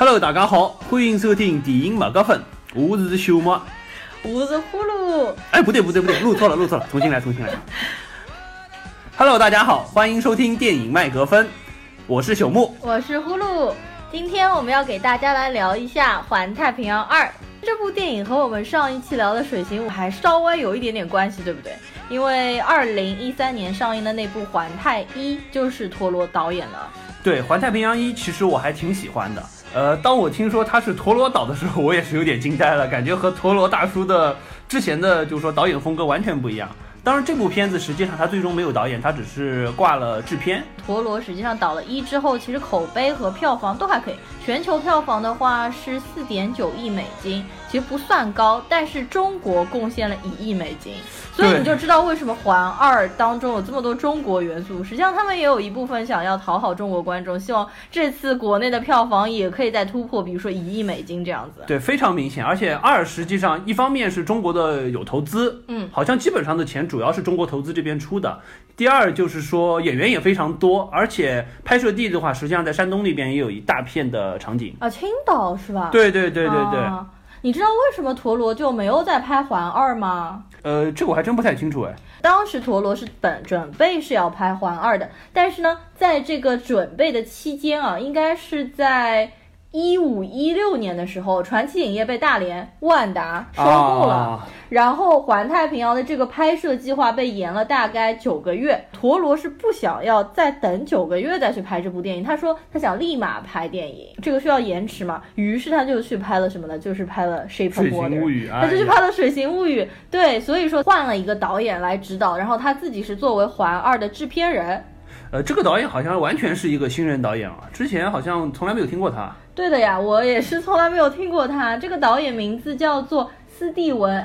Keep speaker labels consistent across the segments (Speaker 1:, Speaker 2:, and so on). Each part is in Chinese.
Speaker 1: Hello，大家好，欢迎收听电影麦克风，我是小莫，
Speaker 2: 我是呼噜。
Speaker 1: 哎，不对不对不对，录错了录错了，重新来重新来。Hello，大家好，欢迎收听电影麦格风，我是朽木，
Speaker 2: 我是呼噜。今天我们要给大家来聊一下《环太平洋二》这部电影，和我们上一期聊的《水形物》还稍微有一点点关系，对不对？因为二零一三年上映的那部《环太一》就是陀螺导演的。
Speaker 1: 对，《环太平洋一》其实我还挺喜欢的。呃，当我听说他是陀螺岛的时候，我也是有点惊呆了，感觉和陀螺大叔的之前的，就是说导演风格完全不一样。当然，这部片子实际上他最终没有导演，他只是挂了制片。
Speaker 2: 陀螺实际上导了一之后，其实口碑和票房都还可以。全球票房的话是四点九亿美金，其实不算高，但是中国贡献了一亿美金，所以你就知道为什么《环二》当中有这么多中国元素。实际上，他们也有一部分想要讨好中国观众，希望这次国内的票房也可以再突破，比如说一亿美金这样子。
Speaker 1: 对，非常明显。而且二实际上一方面是中国的有投资，
Speaker 2: 嗯，
Speaker 1: 好像基本上的钱主要是中国投资这边出的。第二就是说演员也非常多，而且拍摄地的话，实际上在山东那边也有一大片的场景
Speaker 2: 啊，青岛是吧？
Speaker 1: 对对对对对。
Speaker 2: 你知道为什么陀螺就没有在拍环二吗？
Speaker 1: 呃，这我还真不太清楚哎。
Speaker 2: 当时陀螺是本准备是要拍环二的，但是呢，在这个准备的期间啊，应该是在。一五一六年的时候，传奇影业被大连万达收购了，然后环太平洋的这个拍摄计划被延了大概九个月。陀螺是不想要再等九个月再去拍这部电影，他说他想立马拍电影，这个需要延迟嘛？于是他就去拍了什么呢？就是拍了《Shape of Water》，他就去拍了《水形物语》。对，所以说换了一个导演来指导，然后他自己是作为环二的制片人。
Speaker 1: 呃，这个导演好像完全是一个新人导演啊，之前好像从来没有听过他。
Speaker 2: 对的呀，我也是从来没有听过他。这个导演名字叫做斯蒂文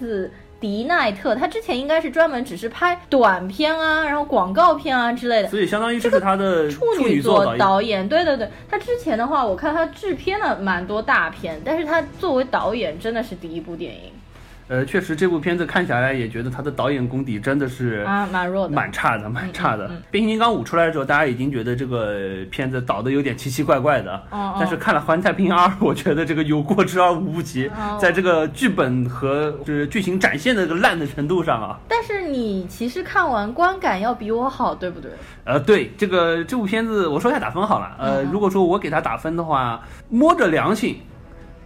Speaker 2: ·S· 迪奈特，他之前应该是专门只是拍短片啊，然后广告片啊之类的。
Speaker 1: 所以相当于这是他的
Speaker 2: 处女座导演。对对对，他之前的话，我看他制片了蛮多大片，但是他作为导演真的是第一部电影。
Speaker 1: 呃，确实这部片子看下来也觉得他的导演功底真的是
Speaker 2: 啊蛮弱的，
Speaker 1: 蛮差的，蛮差的。变形金刚五出来的时候，大家已经觉得这个片子导的有点奇奇怪怪的，但是看了《环太平洋二》，我觉得这个有过之而无不及，在这个剧本和就是剧情展现的这个烂的程度上啊。
Speaker 2: 但是你其实看完观感要比我好，对不对？
Speaker 1: 呃，对，这个这部片子我说一下打分好了。呃，如果说我给他打分的话，摸着良心，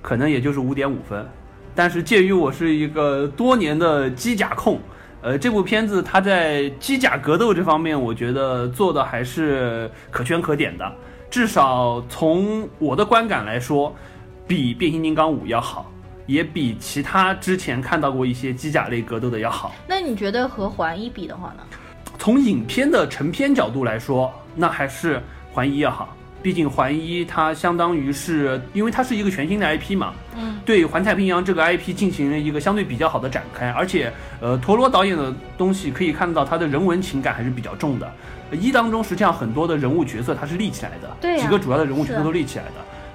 Speaker 1: 可能也就是五点五分。但是鉴于我是一个多年的机甲控，呃，这部片子它在机甲格斗这方面，我觉得做的还是可圈可点的。至少从我的观感来说，比变形金刚五要好，也比其他之前看到过一些机甲类格斗的要好。
Speaker 2: 那你觉得和环一比的话呢？
Speaker 1: 从影片的成片角度来说，那还是环一要好。毕竟环一它相当于是，因为它是一个全新的 IP 嘛，
Speaker 2: 嗯，
Speaker 1: 对环太平洋这个 IP 进行了一个相对比较好的展开，而且，呃，陀螺导演的东西可以看到他的人文情感还是比较重的。一当中实际上很多的人物角色他是立起来的，
Speaker 2: 对，
Speaker 1: 几个主要的人物角色都立起来的。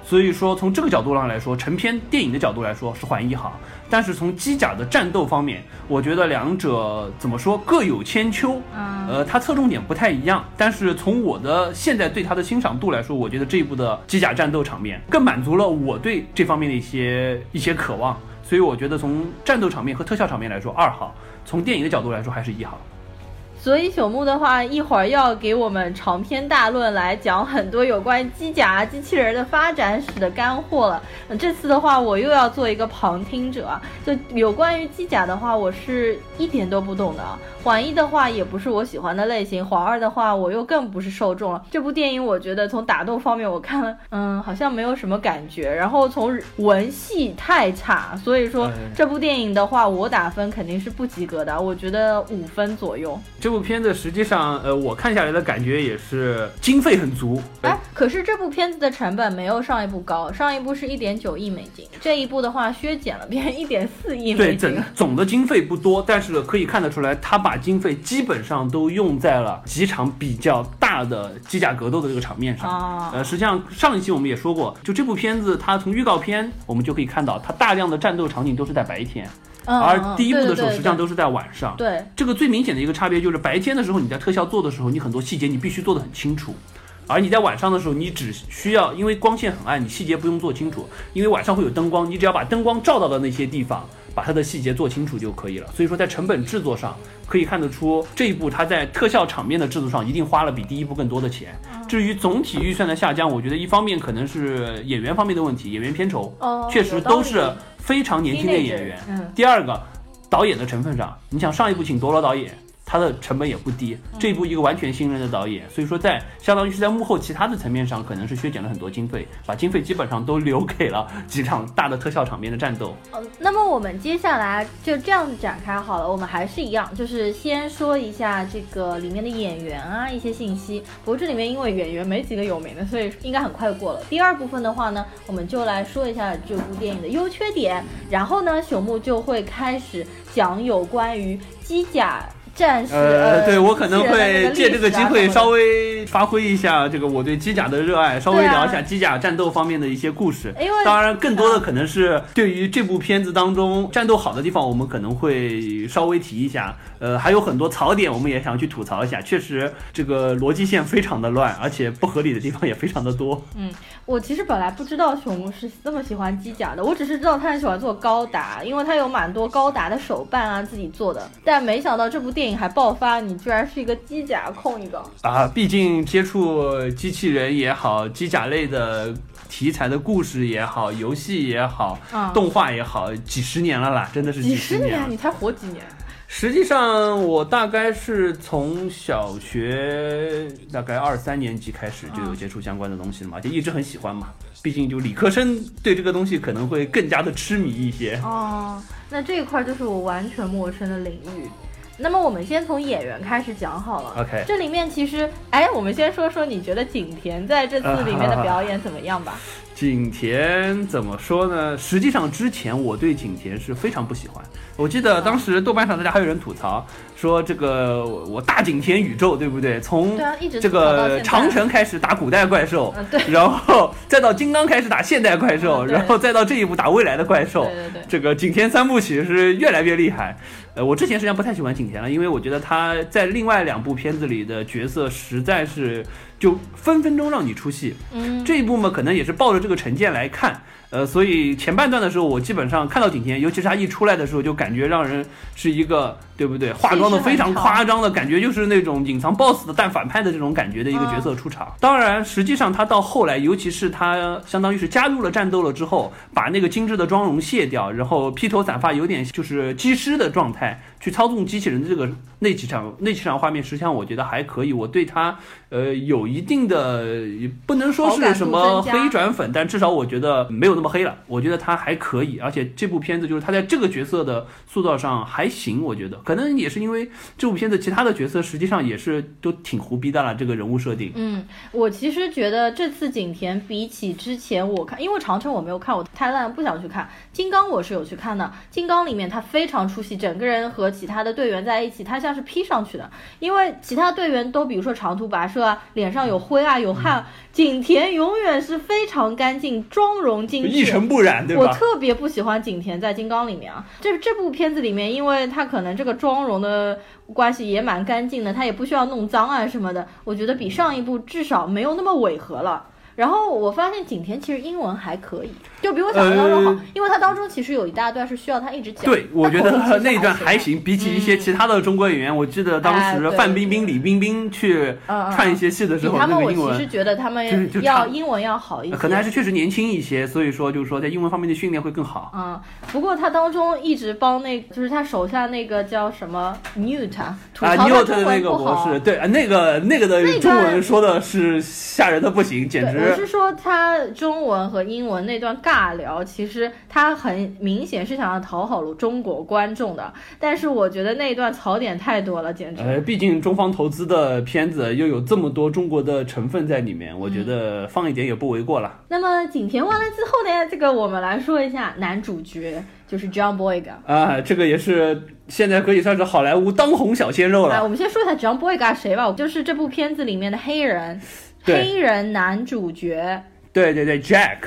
Speaker 1: 所以说，从这个角度上来说，成片电影的角度来说是环一好，但是从机甲的战斗方面，我觉得两者怎么说各有千秋，呃，它侧重点不太一样。但是从我的现在对它的欣赏度来说，我觉得这一部的机甲战斗场面更满足了我对这方面的一些一些渴望。所以我觉得从战斗场面和特效场面来说二好，从电影的角度来说还是一好。
Speaker 2: 所以朽木的话，一会儿要给我们长篇大论来讲很多有关机甲、机器人的发展史的干货了。这次的话，我又要做一个旁听者，就有关于机甲的话，我是一点都不懂的。黄一的话也不是我喜欢的类型，黄二的话我又更不是受众了。这部电影我觉得从打斗方面我看了，嗯，好像没有什么感觉。然后从文戏太差，所以说这部电影的话，我打分肯定是不及格的，我觉得五分左右。
Speaker 1: 这部片子实际上，呃，我看下来的感觉也是经费很足。
Speaker 2: 哎，可是这部片子的成本没有上一部高，上一部是一点九亿美金，这一部的话削减了，变成一点四亿美
Speaker 1: 金。对，总总的经费不多，但是可以看得出来，他把经费基本上都用在了几场比较大的机甲格斗的这个场面上。呃，实际上上一期我们也说过，就这部片子，它从预告片我们就可以看到，它大量的战斗场景都是在白天，而第一部的时候实际上都是在晚上。
Speaker 2: 对，
Speaker 1: 这个最明显的一个差别就是白天的时候你在特效做的时候，你很多细节你必须做的很清楚。而你在晚上的时候，你只需要因为光线很暗，你细节不用做清楚，因为晚上会有灯光，你只要把灯光照到的那些地方，把它的细节做清楚就可以了。所以说，在成本制作上可以看得出，这一部它在特效场面的制作上一定花了比第一部更多的钱。至于总体预算的下降，我觉得一方面可能是演员方面的问题，演员片酬
Speaker 2: 哦，
Speaker 1: 确实都是非常年轻的演员。
Speaker 2: 嗯，
Speaker 1: 第二个，导演的成分上，你想上一部请多罗导演，他的成本也不低，这一部一个完全新人的导演，所以说在相当于是在幕后其他的层面上，可能是削减了很多经费，把经费基本上都留给了几场大的特效场面的战斗。
Speaker 2: 嗯那么我们接下来就这样子展开好了，我们还是一样，就是先说一下这个里面的演员啊一些信息。不过这里面因为演员没几个有名的，所以应该很快过了。第二部分的话呢，我们就来说一下这部电影的优缺点，然后呢，朽木就会开始讲有关于机甲。战士，
Speaker 1: 呃，对我可能会借这个机会稍微发挥一下这个我对机甲的热爱，稍微聊一下机甲战斗方面的一些故事。
Speaker 2: 因为
Speaker 1: 当然，更多的可能是对于这部片子当中战斗好的地方，我们可能会稍微提一下。呃，还有很多槽点，我们也想去吐槽一下。确实，这个逻辑线非常的乱，而且不合理的地方也非常的多。
Speaker 2: 嗯我其实本来不知道熊是这么喜欢机甲的，我只是知道他很喜欢做高达，因为他有蛮多高达的手办啊自己做的。但没想到这部电影还爆发，你居然是一个机甲控一个。
Speaker 1: 啊，毕竟接触机器人也好，机甲类的题材的故事也好，游戏也好，
Speaker 2: 嗯
Speaker 1: 动画也好，几十年了啦，真的是
Speaker 2: 几。
Speaker 1: 十
Speaker 2: 年，你才活几年？
Speaker 1: 实际上，我大概是从小学大概二三年级开始就有接触相关的东西了嘛，就一直很喜欢嘛。毕竟就理科生对这个东西可能会更加的痴迷一些。
Speaker 2: 哦，那这一块就是我完全陌生的领域。那么我们先从演员开始讲好了。
Speaker 1: OK
Speaker 2: 这里面其实，哎，我们先说说你觉得景甜在这次里面的表演怎么样吧？
Speaker 1: 景甜怎么说呢？实际上之前我对景甜是非常不喜欢。我记得当时豆瓣上大家还有人吐槽说这个我我大景田宇宙对不对？从这个长城开始打古代怪兽，然后再到金刚开始打现代怪兽，然后再到这一步打未来的怪兽。这个景田三部曲是越来越厉害。呃，我之前实际上不太喜欢景甜了，因为我觉得他在另外两部片子里的角色实在是就分分钟让你出戏。
Speaker 2: 嗯，
Speaker 1: 这一部嘛，可能也是抱着这个成见来看。呃，所以前半段的时候，我基本上看到景甜，尤其是他一出来的时候，就感觉让人是一个对不对，化妆的非常夸张的感觉，就是那种隐藏 BOSS 的但反派的这种感觉的一个角色出场。当然，实际上他到后来，尤其是他相当于是加入了战斗了之后，把那个精致的妆容卸掉，然后披头散发，有点就是机师的状态去操纵机器人的这个那几场那几场画面，实际上我觉得还可以。我对他呃有一定的，也不能说是什么黑转粉，但至少我觉得没有那么黑了。我觉得他还可以，而且这部片子就是他在这个角色的塑造上还行，我觉得可能也是因为这部片子其他的角色实际上也是都挺胡逼的了，这个人物设定。
Speaker 2: 嗯，我其实觉得这次景甜比起之前我看，因为长城我没有看，我太烂不想去看。金刚我是有去看的，金刚里面他非常出戏，整个人和其他的队员在一起，他像是 P 上去的。因为其他队员都比如说长途跋涉啊，脸上有灰啊有汗，景甜永远是非常干净，妆容精致一。
Speaker 1: 尘不染，对吧？
Speaker 2: 我特别不喜欢景甜在金刚里面啊，这这部片子里面，因为他可能这个妆容的关系也蛮干净的，它也不需要弄脏啊什么的，我觉得比上一部至少没有那么违和了。然后我发现景甜其实英文还可以，就比我想象当中好，
Speaker 1: 呃
Speaker 2: 因为她当中其实有一大段是需要她一直讲。
Speaker 1: 对，我觉得 那一段
Speaker 2: 还
Speaker 1: 还行，比起一些其他的中国演员，我记得当时范冰冰、李冰冰去串一些戏的时候，
Speaker 2: 比他们，我其实觉得他们要英文要好一些，
Speaker 1: 可能还是确实年轻一些，所以说就是说在英文方面的训练会更好。
Speaker 2: 嗯，不过他当中一直帮那，就是他手下那个叫什么 Newt 啊，吐槽
Speaker 1: 啊，
Speaker 2: 他
Speaker 1: 尼奥特
Speaker 2: 中
Speaker 1: 的那个。博士，对，啊那个那个的中文说的是吓人的不行，简
Speaker 2: 对，我。是说他中文和英文那段尬聊，其实他很明显是想要讨好中国观众的，但是我觉得那段槽点太多了，简直。
Speaker 1: 呃，毕竟中方投资的片子又有这么多中国的成分在里面，我觉
Speaker 2: 嗯
Speaker 1: 得放一点也不为过了。
Speaker 2: 那么景甜完了之后呢，这个我们来说一下男主角，就是 John Boyega。
Speaker 1: 啊，这个也是现在可以算是好莱坞当红小鲜肉
Speaker 2: 哎，
Speaker 1: 了。
Speaker 2: 我们先说一下 John Boyega 谁吧，就是这部片子里面的黑人，
Speaker 1: 对
Speaker 2: 黑人男主角。
Speaker 1: 对对对，Jack，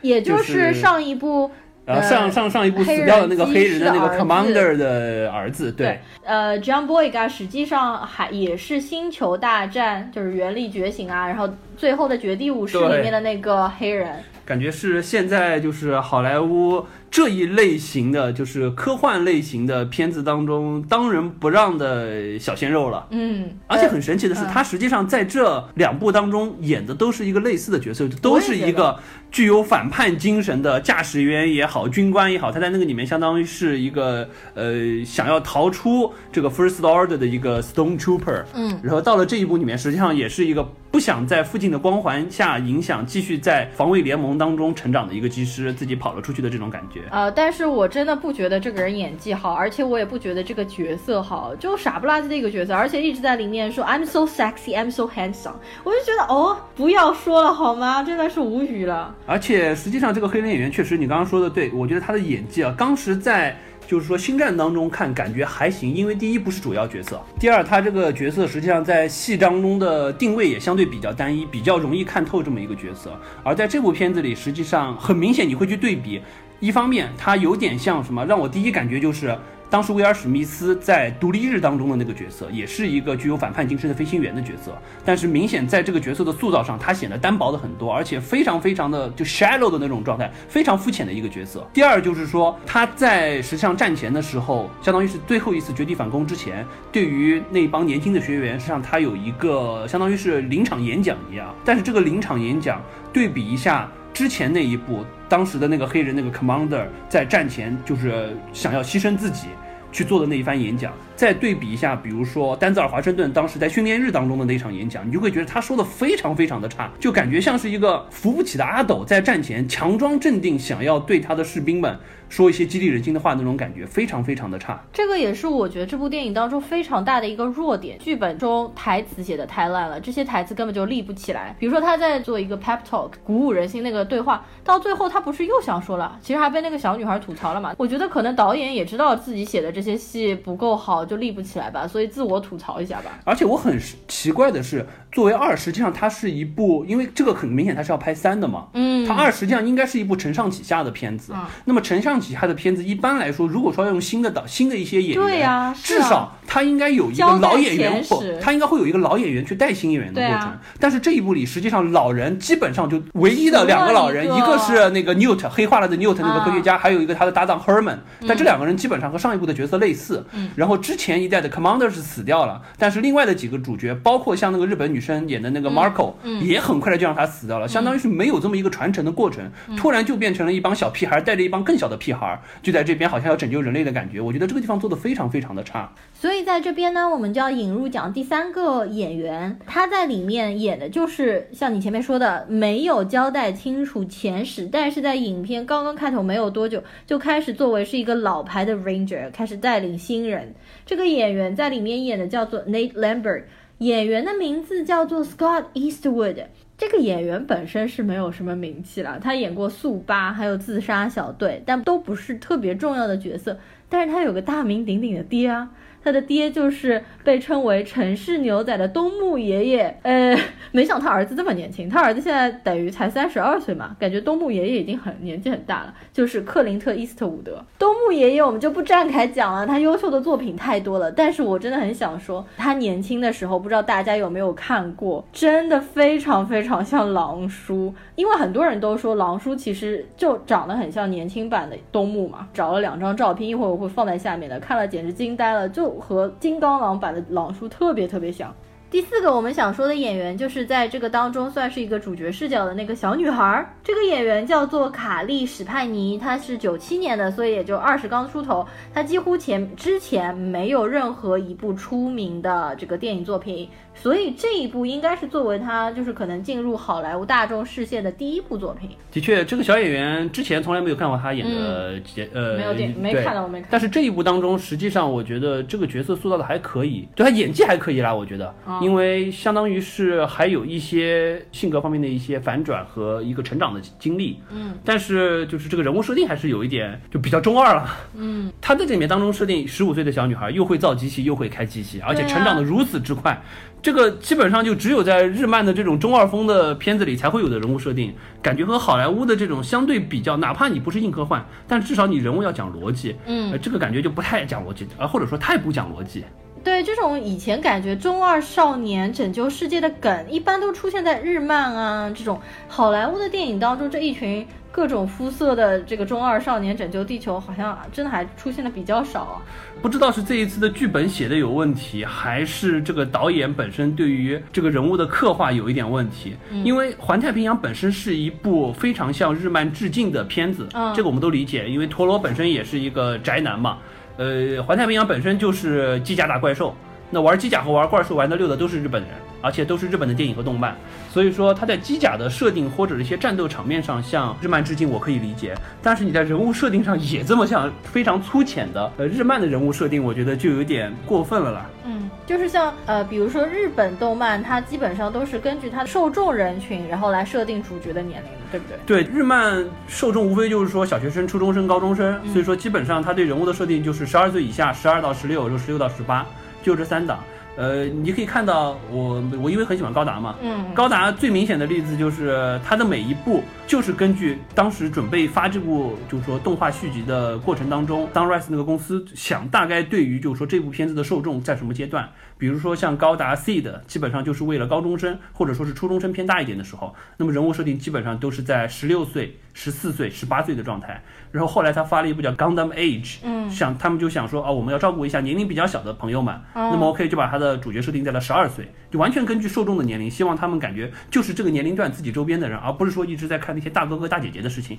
Speaker 2: 也就
Speaker 1: 就是
Speaker 2: 是上一部
Speaker 1: 然后上
Speaker 2: 呃
Speaker 1: 上上一部死掉的那个黑人的那个 commander 的儿子，对，
Speaker 2: 呃，John Boyega 实际上还也是《星球大战》就是《原力觉醒》啊，然后最后的《绝地武士》里面的那个黑人。
Speaker 1: 感觉是现在就是好莱坞这一类型的，就是科幻类型的片子当中当仁不让的小鲜肉了。
Speaker 2: 嗯，
Speaker 1: 而且很神奇的是，
Speaker 2: 嗯
Speaker 1: 他实际上在这两部当中演的都是一个类似的角色，都是一个具有反叛精神的驾驶员也好，军官也好。他在那个里面相当于是一个呃想要逃出这个 First Order 的一个 Stone Trooper。
Speaker 2: 嗯，
Speaker 1: 然后到了这一部里面，实际上也是一个不想在父亲的光环下影响，继续在防卫联盟当中成长的一个机师，自己跑了出去的这种感觉。
Speaker 2: 呃，但是我真的不觉得这个人演技好，而且我也不觉得这个角色好，就傻不拉几的一个角色，而且一直在里面说 I'm so sexy, I'm so handsome，我就觉得哦，不要说了好吗？真的是无语了。
Speaker 1: 而且实际上，这个黑人演员确实，你刚刚说的对，我觉得他的演技啊，当时在就是说星战当中看感觉还行，因为第一不是主要角色，第二他这个角色实际上在戏当中的定位也相对比较单一，比较容易看透这么一个角色。而在这部片子里，实际上很明显你会去对比，一方面他有点像什么，让我第一感觉就是。当时威尔史密斯在《独立日》当中的那个角色，也是一个具有反叛精神的飞行员的角色，但是明显在这个角色的塑造上，他显得单薄的很多，而且非常非常的就 shallow 的那种状态，非常肤浅的一个角色。第二就是说，他在实际上战前的时候，相当于是最后一次绝地反攻之前，对于那帮年轻的学员，实际上他有一个相当于是临场演讲一样，但是这个临场演讲对比一下。之前那一部，当时的那个黑人那个 commander 在战前就是想要牺牲自己去做的那一番演讲，再对比一下，比如说丹泽尔华盛顿当时在训练日当中的那场演讲，你就会觉得他说的非常非常的差，就感觉像是一个扶不起的阿斗在战前强装镇定，想要对他的士兵们说一些激励人心的话那种感觉，非常非常的差。
Speaker 2: 这个也是我觉得这部电影当中非常大的一个弱点，剧本中台词写的太烂了，这些台词根本就立不起来。比如说他在做一个 pep talk，鼓舞人心那个对话，到最后他不是又想说了，其实还被那个小女孩吐槽了嘛。我觉得可能导演也知道自己写的这些戏不够好，就立不起来吧，所以自我吐槽一下吧。
Speaker 1: 而且我很奇怪的是，作为二，实际上它是一部，因为这个很明显它是要拍三的嘛，
Speaker 2: 嗯，
Speaker 1: 它二实际上应该是一部承上启下的片子。
Speaker 2: 嗯
Speaker 1: 那么承上启下的片子，一般来说，如果说要用新的导新的一些演员，
Speaker 2: 对呀啊
Speaker 1: 至少他应该有一个老演员或他应该会有一个老演员去带新演员的过程。
Speaker 2: 啊
Speaker 1: 但是这一部里，实际上老人基本上就唯一的两个老人，一
Speaker 2: 个
Speaker 1: 个是那个 Newt 黑化了的 Newt 那个科学家，还有一个他的搭档 Herman。但这两个人基本上和上一部的角色类似。
Speaker 2: 嗯
Speaker 1: 然后之前一代的 Commander 是死掉了，但是另外的几个主角，包括像那个日本女生演的那个 Marco，、
Speaker 2: 嗯
Speaker 1: 也很快的就让他死掉了，相当于是没有这么一个传承的过程，
Speaker 2: 嗯
Speaker 1: 突然就变成了一帮小屁孩带着一帮更小的屁孩，就在这边好像要拯救人类的感觉。我觉得这个地方做的非常非常的差。
Speaker 2: 所以在这边呢，我们就要引入讲第三个演员，他在里面演的就是像你前面说的，没有交代清楚前史，但是在影片刚刚开头没有多久，就开始作为是一个老牌的 Ranger，开始带领新人。这个演员在里面演的叫做 Nate Lambert，演员的名字叫做 Scott Eastwood。这个演员本身是没有什么名气了，他演过《速八》还有《自杀小队》，但都不是特别重要的角色。但是他有个大名鼎鼎的爹啊，他的爹就是被称为城市牛仔的东木爷爷。呃，没想他儿子这么年轻，他儿子现在等于才三十二岁嘛，感觉东木爷爷已经很年纪很大了，就是克林特·伊斯特伍德。东木爷爷我们就不展开讲了，他优秀的作品太多了，但是我真的很想说，他年轻的时候，不知道大家有没有看过，真的非常非常像狼叔，因为很多人都说狼叔其实就长得很像年轻版的东木嘛，找了两张照片，一会儿我会放在下面的，看了简直惊呆了，就和金刚狼版的狼叔特别特别像。第四个我们想说的演员，就是在这个当中算是一个主角视角的那个小女孩。这个演员叫做卡莉史派尼，她是九七年的，所以也就二十刚出头。她几乎前之前没有任何一部出名的这个电影作品，所以这一部应该是作为他就是可能进入好莱坞大众视线的第一部作品。
Speaker 1: 的确，这个小演员之前从来没有看过他演的节、呃，
Speaker 2: 嗯没有电没看到我没看
Speaker 1: 但是这一部当中，实际上我觉得这个角色塑造的还可以，就他演技还可以啦，我觉得、
Speaker 2: 哦
Speaker 1: 因为相当于是还有一些性格方面的一些反转和一个成长的经历。
Speaker 2: 嗯，
Speaker 1: 但是就是这个人物设定还是有一点就比较中二了。
Speaker 2: 嗯，
Speaker 1: 他在这里面当中设定十五岁的小女孩又会造机器又会开机器，而且成长的如此之快。这个基本上就只有在日漫的这种中二风的片子里才会有的人物设定，感觉和好莱坞的这种相对比较，哪怕你不是硬科幻，但至少你人物要讲逻辑，
Speaker 2: 嗯
Speaker 1: 呃，这个感觉就不太讲逻辑，呃，或者说太不讲逻辑。
Speaker 2: 对，这种以前感觉中二少年拯救世界的梗，一般都出现在日漫啊这种好莱坞的电影当中。这一群各种肤色的这个中二少年拯救地球，好像真的还出现的比较少啊。
Speaker 1: 不知道是这一次的剧本写的有问题，还是这个导演本身对于这个人物的刻画有一点问题。因为《环太平洋》本身是一部非常向日漫致敬的片子，
Speaker 2: 嗯
Speaker 1: 这个我们都理解，因为陀螺本身也是一个宅男嘛。呃，《环太平洋》本身就是机甲打怪兽，那玩机甲和玩怪兽玩的溜的都是日本人，而且都是日本的电影和动漫，所以说他在机甲的设定或者一些战斗场面上向日漫致敬，我可以理解。但是你在人物设定上也这么像非常粗浅的呃日漫的人物设定，我觉得就有点过分了啦。
Speaker 2: 嗯，就是像呃，比如说日本动漫，它基本上都是根据它的受众人群，然后来设定主角的年龄的，对不对？
Speaker 1: 对，日漫受众无非就是说小学生、初中生、高中生，所以说基本上他对人物的设定就是十二岁以下，十二到十六，就十六到十八，就这三档。呃，你可以看到我我因为很喜欢高达嘛，
Speaker 2: 嗯，
Speaker 1: 高达最明显的例子就是它的每一部就是根据当时准备发这部就是说动画续集的过程当中，Sunrise 那个公司想大概对于就是说这部片子的受众在什么阶段，比如说像高达 seed，，基本上就是为了高中生或者说是初中生偏大一点的时候，那么人物设定基本上都是在十六岁、十四岁、十八岁的状态。然后后来他发了一部叫 Gundam Age，
Speaker 2: 嗯
Speaker 1: 想他们就想说啊，我们要照顾一下年龄比较小的朋友们，那么 OK 就把他的主角设定在了十二岁，就完全根据受众的年龄，希望他们感觉就是这个年龄段自己周边的人，而不是说一直在看那些大哥哥大姐姐的事情。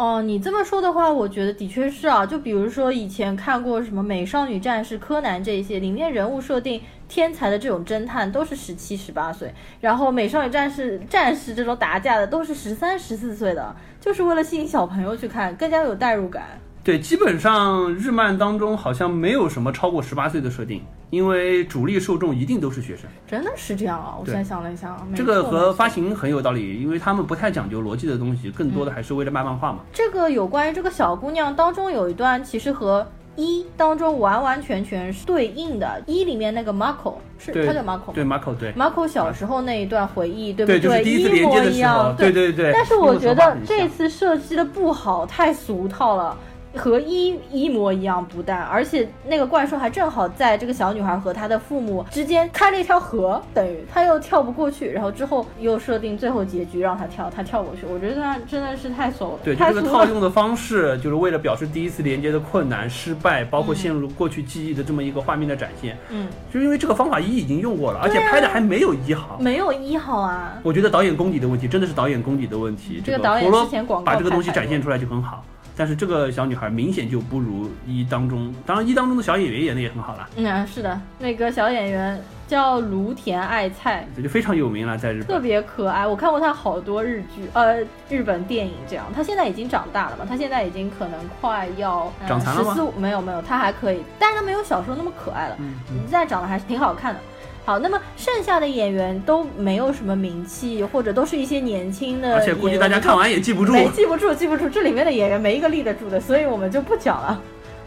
Speaker 2: 哦，你这么说的话，我觉得的确是啊。就比如说以前看过什么《美少女战士》、柯南这一些，里面人物设定天才的这种侦探都是十七、十八岁，然后《美少女战士》战士这种打架的都是十三、十四岁的，就是为了吸引小朋友去看，更加有代入感。
Speaker 1: 对，基本上日漫当中好像没有什么超过十八岁的设定，因为主力受众一定都是学生。
Speaker 2: 真的是这样啊！我现在想了一下，
Speaker 1: 这个和发行很有道理，因为他们不太讲究逻辑的东西，更多的还是为了卖漫画嘛。
Speaker 2: 这个有关于这个小姑娘当中有一段，其实和一当中完完全全是对应的。一里面那个 Marco 是
Speaker 1: 对
Speaker 2: 他叫 Marco
Speaker 1: 对，Marco 对。
Speaker 2: Marco 小时候那一段回忆，对不
Speaker 1: 对，就是第一次连接的
Speaker 2: 一模一
Speaker 1: 时候
Speaker 2: 样，，
Speaker 1: 对对对。
Speaker 2: 但是我觉得这次设计的不好，太俗套了。和一一模一样，不但而且那个怪兽还正好在这个小女孩和她的父母之间开了一条河，等于她又跳不过去，然后之后又设定最后结局让她跳，她跳过去，我觉得那真的是太怂了，
Speaker 1: 对，就这个。套用的方式，就是为了表示第一次连接的困难、失败，包括陷入过去记忆的这么一个画面的展现。
Speaker 2: 嗯，
Speaker 1: 就是因为这个方法一已经用过了，而且拍的还没有一好。
Speaker 2: 没有一好啊，
Speaker 1: 我觉得导演功底的问题，真的是导演功底的问题。
Speaker 2: 这个导演之前广告
Speaker 1: 把这个东西展现出来就很好，但是这个小女孩明显就不如一当中，当然一当中的小演员演的也很好了，
Speaker 2: 嗯啊，是的，那个小演员叫芦田爱菜，
Speaker 1: 这就非常有名了，在日本特。
Speaker 2: 别可爱，我看过她好多日剧，呃，日本电影这样。她现在已经长大了嘛，她现在已经可能快要呃
Speaker 1: 长残了吗
Speaker 2: 十四五，没有没有，她还可以，但是她没有小时候那么可爱了，
Speaker 1: 嗯
Speaker 2: 现在长得还是挺好看的。好，那么剩下的演员都没有什么名气，或者都是一些年轻的
Speaker 1: 而且估计大家看完也记不住。
Speaker 2: 没记不住，记不住，这里面的演员没一个立得住的，所以我们就不讲了。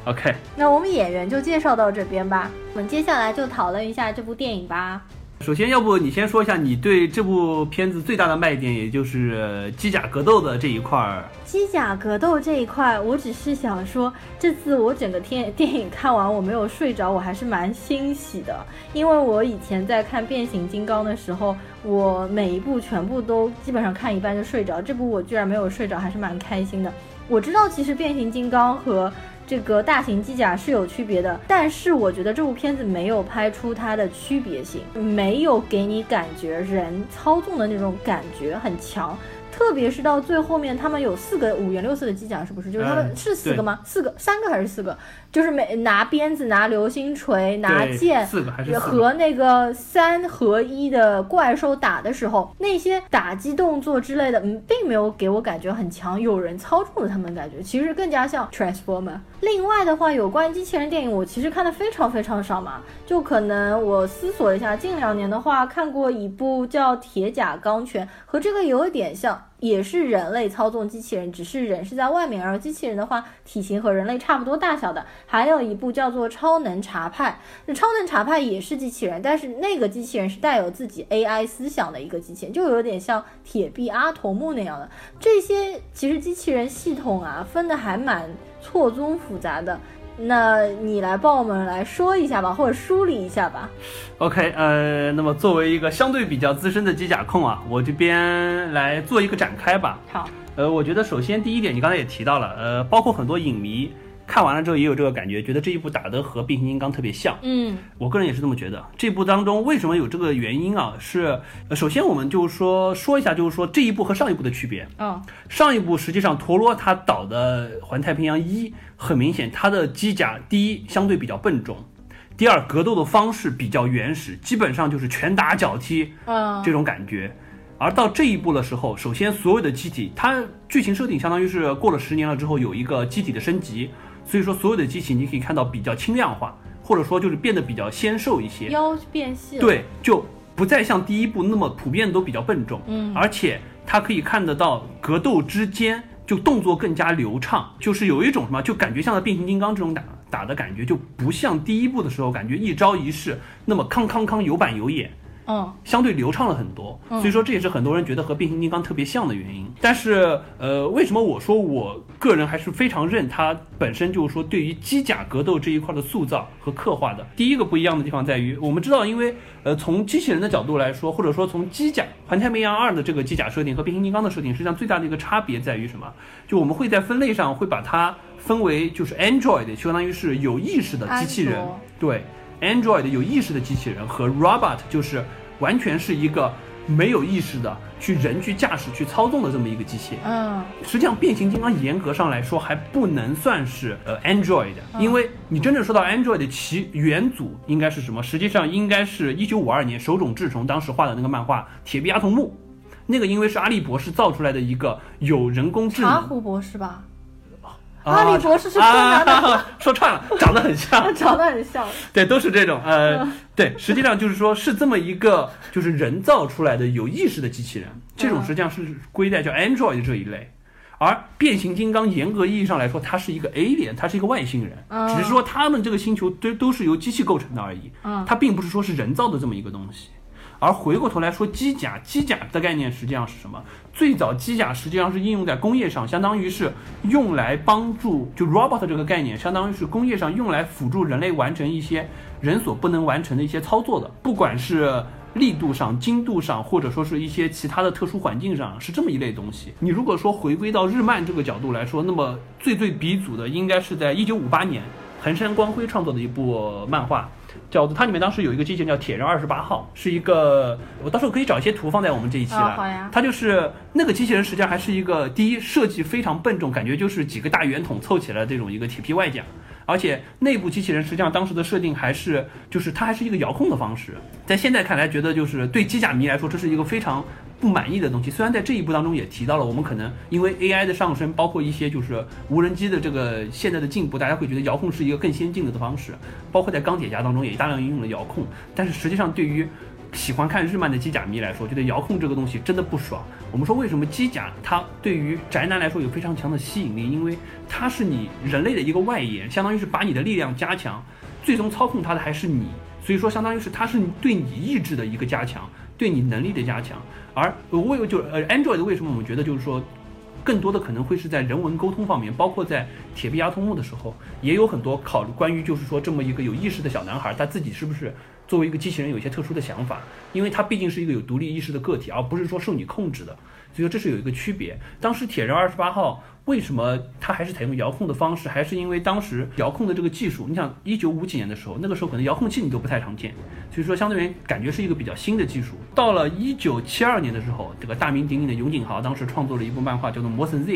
Speaker 1: OK，
Speaker 2: 那我们演员就介绍到这边吧，我们接下来就讨论一下这部电影吧。
Speaker 1: 首先，要不你先说一下你对这部片子最大的卖点，也就是机甲格斗的这一块儿。
Speaker 2: 机甲格斗这一块，我只是想说，这次我整个电电影看完，我没有睡着，我还是蛮欣喜的。因为我以前在看变形金刚的时候，我每一部全部都基本上看一半就睡着，这部我居然没有睡着，还是蛮开心的。我知道其实变形金刚和这个大型机甲是有区别的，但是我觉得这部片子没有拍出它的区别性，没有给你感觉人操纵的那种感觉很强。特别是到最后面，他们有四个五颜六色的机甲，是不是？就是他们
Speaker 1: 嗯
Speaker 2: 是四个吗？四个，三个还是四个？就是每拿鞭子、拿流星锤、拿剑，
Speaker 1: 四个还是
Speaker 2: 和那个三合一的怪兽打的时候，那些打击动作之类的，嗯，并没有给我感觉很强，有人操纵了他们感觉，其实更加像 Transformer。另外的话，有关于机器人电影，我其实看的非常非常少嘛，就可能我思索一下，近两年的话看过一部叫《铁甲钢拳》，和这个有点像。也是人类操纵机器人，只是人是在外面，而机器人的话体型和人类差不多大小的。还有一部叫做《超能查派》，超能查派也是机器人，但是那个机器人是带有自己 AI 思想的一个机器人，就有点像铁臂阿童木那样的。这些其实机器人系统啊，分的还蛮错综复杂的。那你来帮我们来说一下吧，或者梳理一下吧。
Speaker 1: OK，呃，那么作为一个相对比较资深的机甲控啊，我这边来做一个展开吧。
Speaker 2: 好，
Speaker 1: 呃，我觉得首先第一点，你刚才也提到了，呃，包括很多影迷看完了之后也有这个感觉，觉得这一部打得和变形金刚特别像。
Speaker 2: 嗯
Speaker 1: 我个人也是这么觉得。这部当中为什么有这个原因啊？是，呃首先我们就是说说一下，就是说这一部和上一部的区别。
Speaker 2: 嗯
Speaker 1: 上一部实际上陀螺它导的《环太平洋一》，很明显它的机甲第一相对比较笨重，第二格斗的方式比较原始，基本上就是拳打脚踢
Speaker 2: 嗯
Speaker 1: 这种感觉。而到这一步的时候，首先所有的机体，它剧情设定相当于是过了十年了之后有一个机体的升级，所以说所有的机器你可以看到比较轻量化，或者说就是变得比较纤瘦一些。
Speaker 2: 腰变细了。，
Speaker 1: 对，就不再像第一部那么普遍都比较笨重，
Speaker 2: 嗯
Speaker 1: 而且它可以看得到格斗之间就动作更加流畅，就是有一种什么，就感觉像在变形金刚这种打打的感觉，就不像第一部的时候感觉一招一式那么康康康有板有眼。
Speaker 2: 嗯
Speaker 1: 相对流畅了很多，所以说这也是很多人觉得和变形金刚特别像的原因。但是，呃，为什么我说我个人还是非常认它本身就是说对于机甲格斗这一块的塑造和刻画的？第一个不一样的地方在于，我们知道，因为呃从机器人的角度来说，或者说从机甲《环太平洋二》的这个机甲设定和变形金刚的设定，实际上最大的一个差别在于什么？就我们会在分类上会把它分为就是 Android，相当于是有意识的机器人，对。Android 有意识的机器人和 Robot 就是完全是一个没有意识的去人去驾驶去操纵的这么一个机器。
Speaker 2: 嗯
Speaker 1: 实际上，变形金刚严格上来说还不能算是呃 Android，因为你真正说到 Android 的其元祖应该是什么？实际上应该是一九五二年手冢治虫当时画的那个漫画《铁臂阿童木》，那个因为是阿笠博士造出来的一个有人工智能。
Speaker 2: 茶壶博士吧，
Speaker 1: 啊
Speaker 2: 阿笠博士是柯南的
Speaker 1: 啊，说串了，长得很像。
Speaker 2: 长得很像。
Speaker 1: 对，都是这种，呃，对，实际上就是说是这么一个就是人造出来的有意识的机器人，这种实际上是归在叫 Android 这一类。而变形金刚严格意义上来说，它是一个 alien，它是一个外星人，
Speaker 2: 嗯
Speaker 1: 只是说他们这个星球都都是由机器构成的而已，
Speaker 2: 嗯
Speaker 1: 它并不是说是人造的这么一个东西。而回过头来说，机甲，机甲的概念实际上是什么？最早机甲实际上是应用在工业上，相当于是用来帮助，就 robot 这个概念，相当于是工业上用来辅助人类完成一些人所不能完成的一些操作的，不管是力度上、精度上，或者说是一些其他的特殊环境上，是这么一类东西。你如果说回归到日漫这个角度来说，那么最最鼻祖的应该是在一九五八年横山光辉创作的一部漫画。叫做它里面当时有一个机器人叫铁人二十八号，是一个我到时候可以找一些图放在我们这一期来。
Speaker 2: 哦好呀
Speaker 1: 它就是那个机器人，实际上还是一个第一设计非常笨重，感觉就是几个大圆筒凑起来的这种一个铁皮外甲，而且内部机器人实际上当时的设定还是就是它还是一个遥控的方式，在现在看来觉得就是对机甲迷来说这是一个非常不满意的东西。虽然在这一步当中也提到了，我们可能因为 AI 的上升，包括一些就是无人机的这个现在的进步，大家会觉得遥控是一个更先进的方式，包括在钢铁侠当中也大量应用了遥控，但是实际上对于喜欢看日漫的机甲迷来说，觉得遥控这个东西真的不爽。我们说为什么机甲它对于宅男来说有非常强的吸引力？因为它是你人类的一个外延，相当于是把你的力量加强，最终操控它的还是你。所以说，相当于是它是对你意志的一个加强，对你能力的加强。而为就呃 Android 为什么我们觉得就是说更多的可能会是在人文沟通方面，包括在铁臂阿童木的时候，也有很多考虑关于就是说这么一个有意识的小男孩，他自己是不是作为一个机器人有一些特殊的想法，因为他毕竟是一个有独立意识的个体，而不是说受你控制的。所以说这是有一个区别。当时铁人二十八号，为什么它还是采用遥控的方式？还是因为当时遥控的这个技术？你想，一九五几年的时候，那个时候可能遥控器你都不太常见，所以说相对于感觉是一个比较新的技术。到了一九七二年的时候，这个大名鼎鼎的永井豪当时创作了一部漫画叫做《魔神 Z》。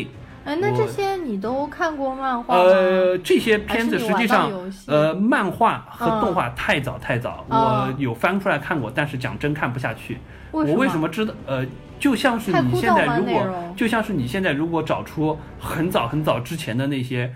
Speaker 2: 哎，那这些你都看过漫画吗？
Speaker 1: 呃，这些片子实际上呃，漫画和
Speaker 2: 嗯
Speaker 1: 动画太早太早，
Speaker 2: 嗯
Speaker 1: 我有翻出来看过，但是讲真看不下去。
Speaker 2: 为
Speaker 1: 我为什么知道？呃，就像是你现在如果，就像是你现在如果找出很早很早之前的那些。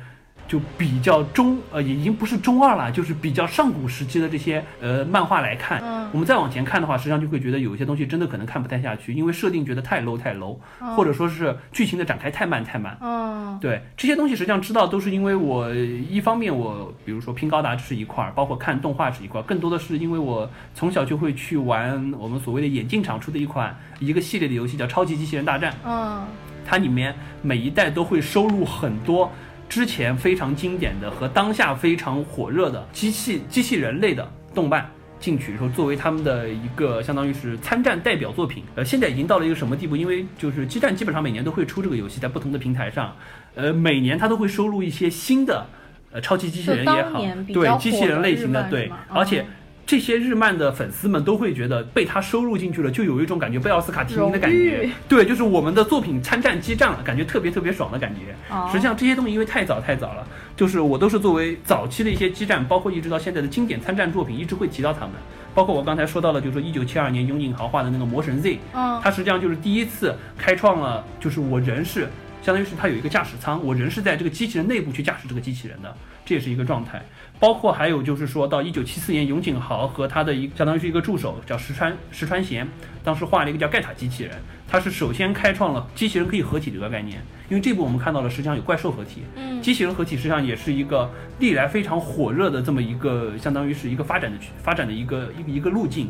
Speaker 1: 就比较中呃，已经不是中二了，就是比较上古时期的这些呃漫画来看，
Speaker 2: 嗯。
Speaker 1: 我们再往前看的话，实际上就会觉得有一些东西真的可能看不太下去，因为设定觉得太 low 太 low，、或者说是剧情的展开太慢太慢。
Speaker 2: 嗯。
Speaker 1: 对这些东西，实际上知道都是因为我一方面我比如说拼高达这是一块儿，包括看动画是一块儿，更多的是因为我从小就会去玩我们所谓的眼镜厂出的一款一个系列的游戏叫《超级机器人大战》，
Speaker 2: 嗯。
Speaker 1: 它里面每一代都会收录很多之前非常经典的和当下非常火热的机器机器人类的动漫。进去说作为他们的一个相当于是参战代表作品，呃，现在已经到了一个什么地步？因为就是基站基本上每年都会出这个游戏，在不同的平台上，呃，每年它都会收录一些新的，呃，超级机器人也好对机器人类型
Speaker 2: 的
Speaker 1: 的，对而且
Speaker 2: 嗯
Speaker 1: 这些日漫的粉丝们都会觉得被他收入进去了，就有一种感觉被奥斯卡提名的感觉。对，就是我们的作品参战激战了，感觉特别特别爽的感觉。
Speaker 2: 哦
Speaker 1: 实际上这些东西因为太早太早了，就是我都是作为早期的一些激战，包括一直到现在的经典参战作品，一直会提到他们。包括我刚才说到了，就是说一九七二年永井豪画的那个《魔神 Z》，
Speaker 2: 嗯
Speaker 1: 它实际上就是第一次开创了，就是我人是相当于是它有一个驾驶舱，我人是在这个机器人内部去驾驶这个机器人的，这也是一个状态。包括还有就是说到一九七四年，永井豪和他的一相当于是一个助手叫石川石川贤，当时画了一个叫盖塔机器人，他是首先开创了机器人可以合体这个概念。因为这部我们看到了，实际上有怪兽合体，
Speaker 2: 嗯
Speaker 1: 机器人合体实际上也是一个历来非常火热的这么一个，相当于是一个发展的发展的一个一个一个路径。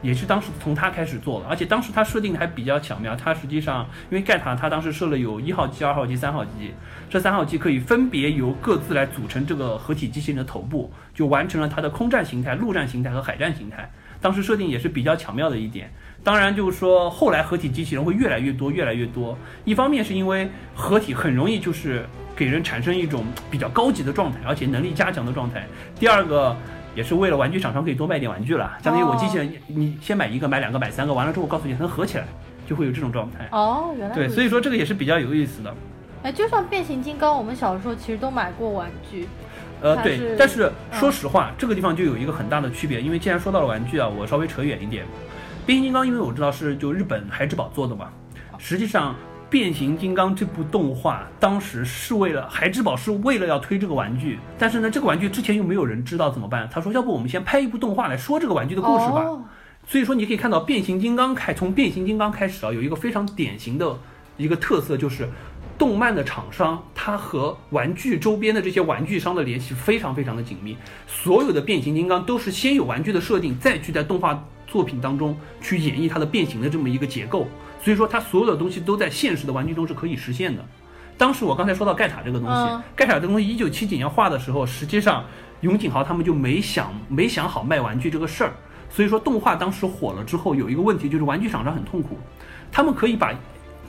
Speaker 1: 也是当时从他开始做的，而且当时他设定的还比较巧妙。他实际上，因为盖塔他当时设了有一号机、二号机、三号机，这三号机可以分别由各自来组成这个合体机器人的头部，就完成了它的空战形态、陆战形态和海战形态。当时设定也是比较巧妙的一点。当然，就是说后来合体机器人会越来越多，越来越多。一方面是因为合体很容易就是给人产生一种比较高级的状态，而且能力加强的状态。第二个。也是为了玩具厂商可以多卖点玩具了，相当于我机器人，你先买一个、买两个、买三个，完了之后我告诉你它能合起来，就会有这种状态。
Speaker 2: 哦，原来
Speaker 1: 对，所以说这个也是比较有意思的。
Speaker 2: 哎，就像变形金刚，我们小时候其实都买过玩具。
Speaker 1: 呃，对，但是
Speaker 2: 嗯
Speaker 1: 说实话，这个地方就有一个很大的区别，因为既然说到了玩具啊，我稍微扯远一点。变形金刚，因为我知道是就日本孩之宝做的嘛，实际上变形金刚这部动画当时是为了孩之宝是为了要推这个玩具，但是呢，这个玩具之前又没有人知道怎么办？他说，要不我们先拍一部动画来说这个玩具的故事吧。
Speaker 2: 哦
Speaker 1: 所以说，你可以看到变形金刚开从变形金刚开始啊，有一个非常典型的一个特色，就是动漫的厂商它和玩具周边的这些玩具商的联系非常非常的紧密。所有的变形金刚都是先有玩具的设定，再去在动画作品当中去演绎它的变形的这么一个结构。所以说，它所有的东西都在现实的玩具中是可以实现的。当时我刚才说到盖塔这个东西，
Speaker 2: 嗯。
Speaker 1: 盖塔这个东西一九七几年画的时候，实际上永井豪他们就没想没想好卖玩具这个事儿，所以说动画当时火了之后，有一个问题就是玩具厂商很痛苦，他们可以把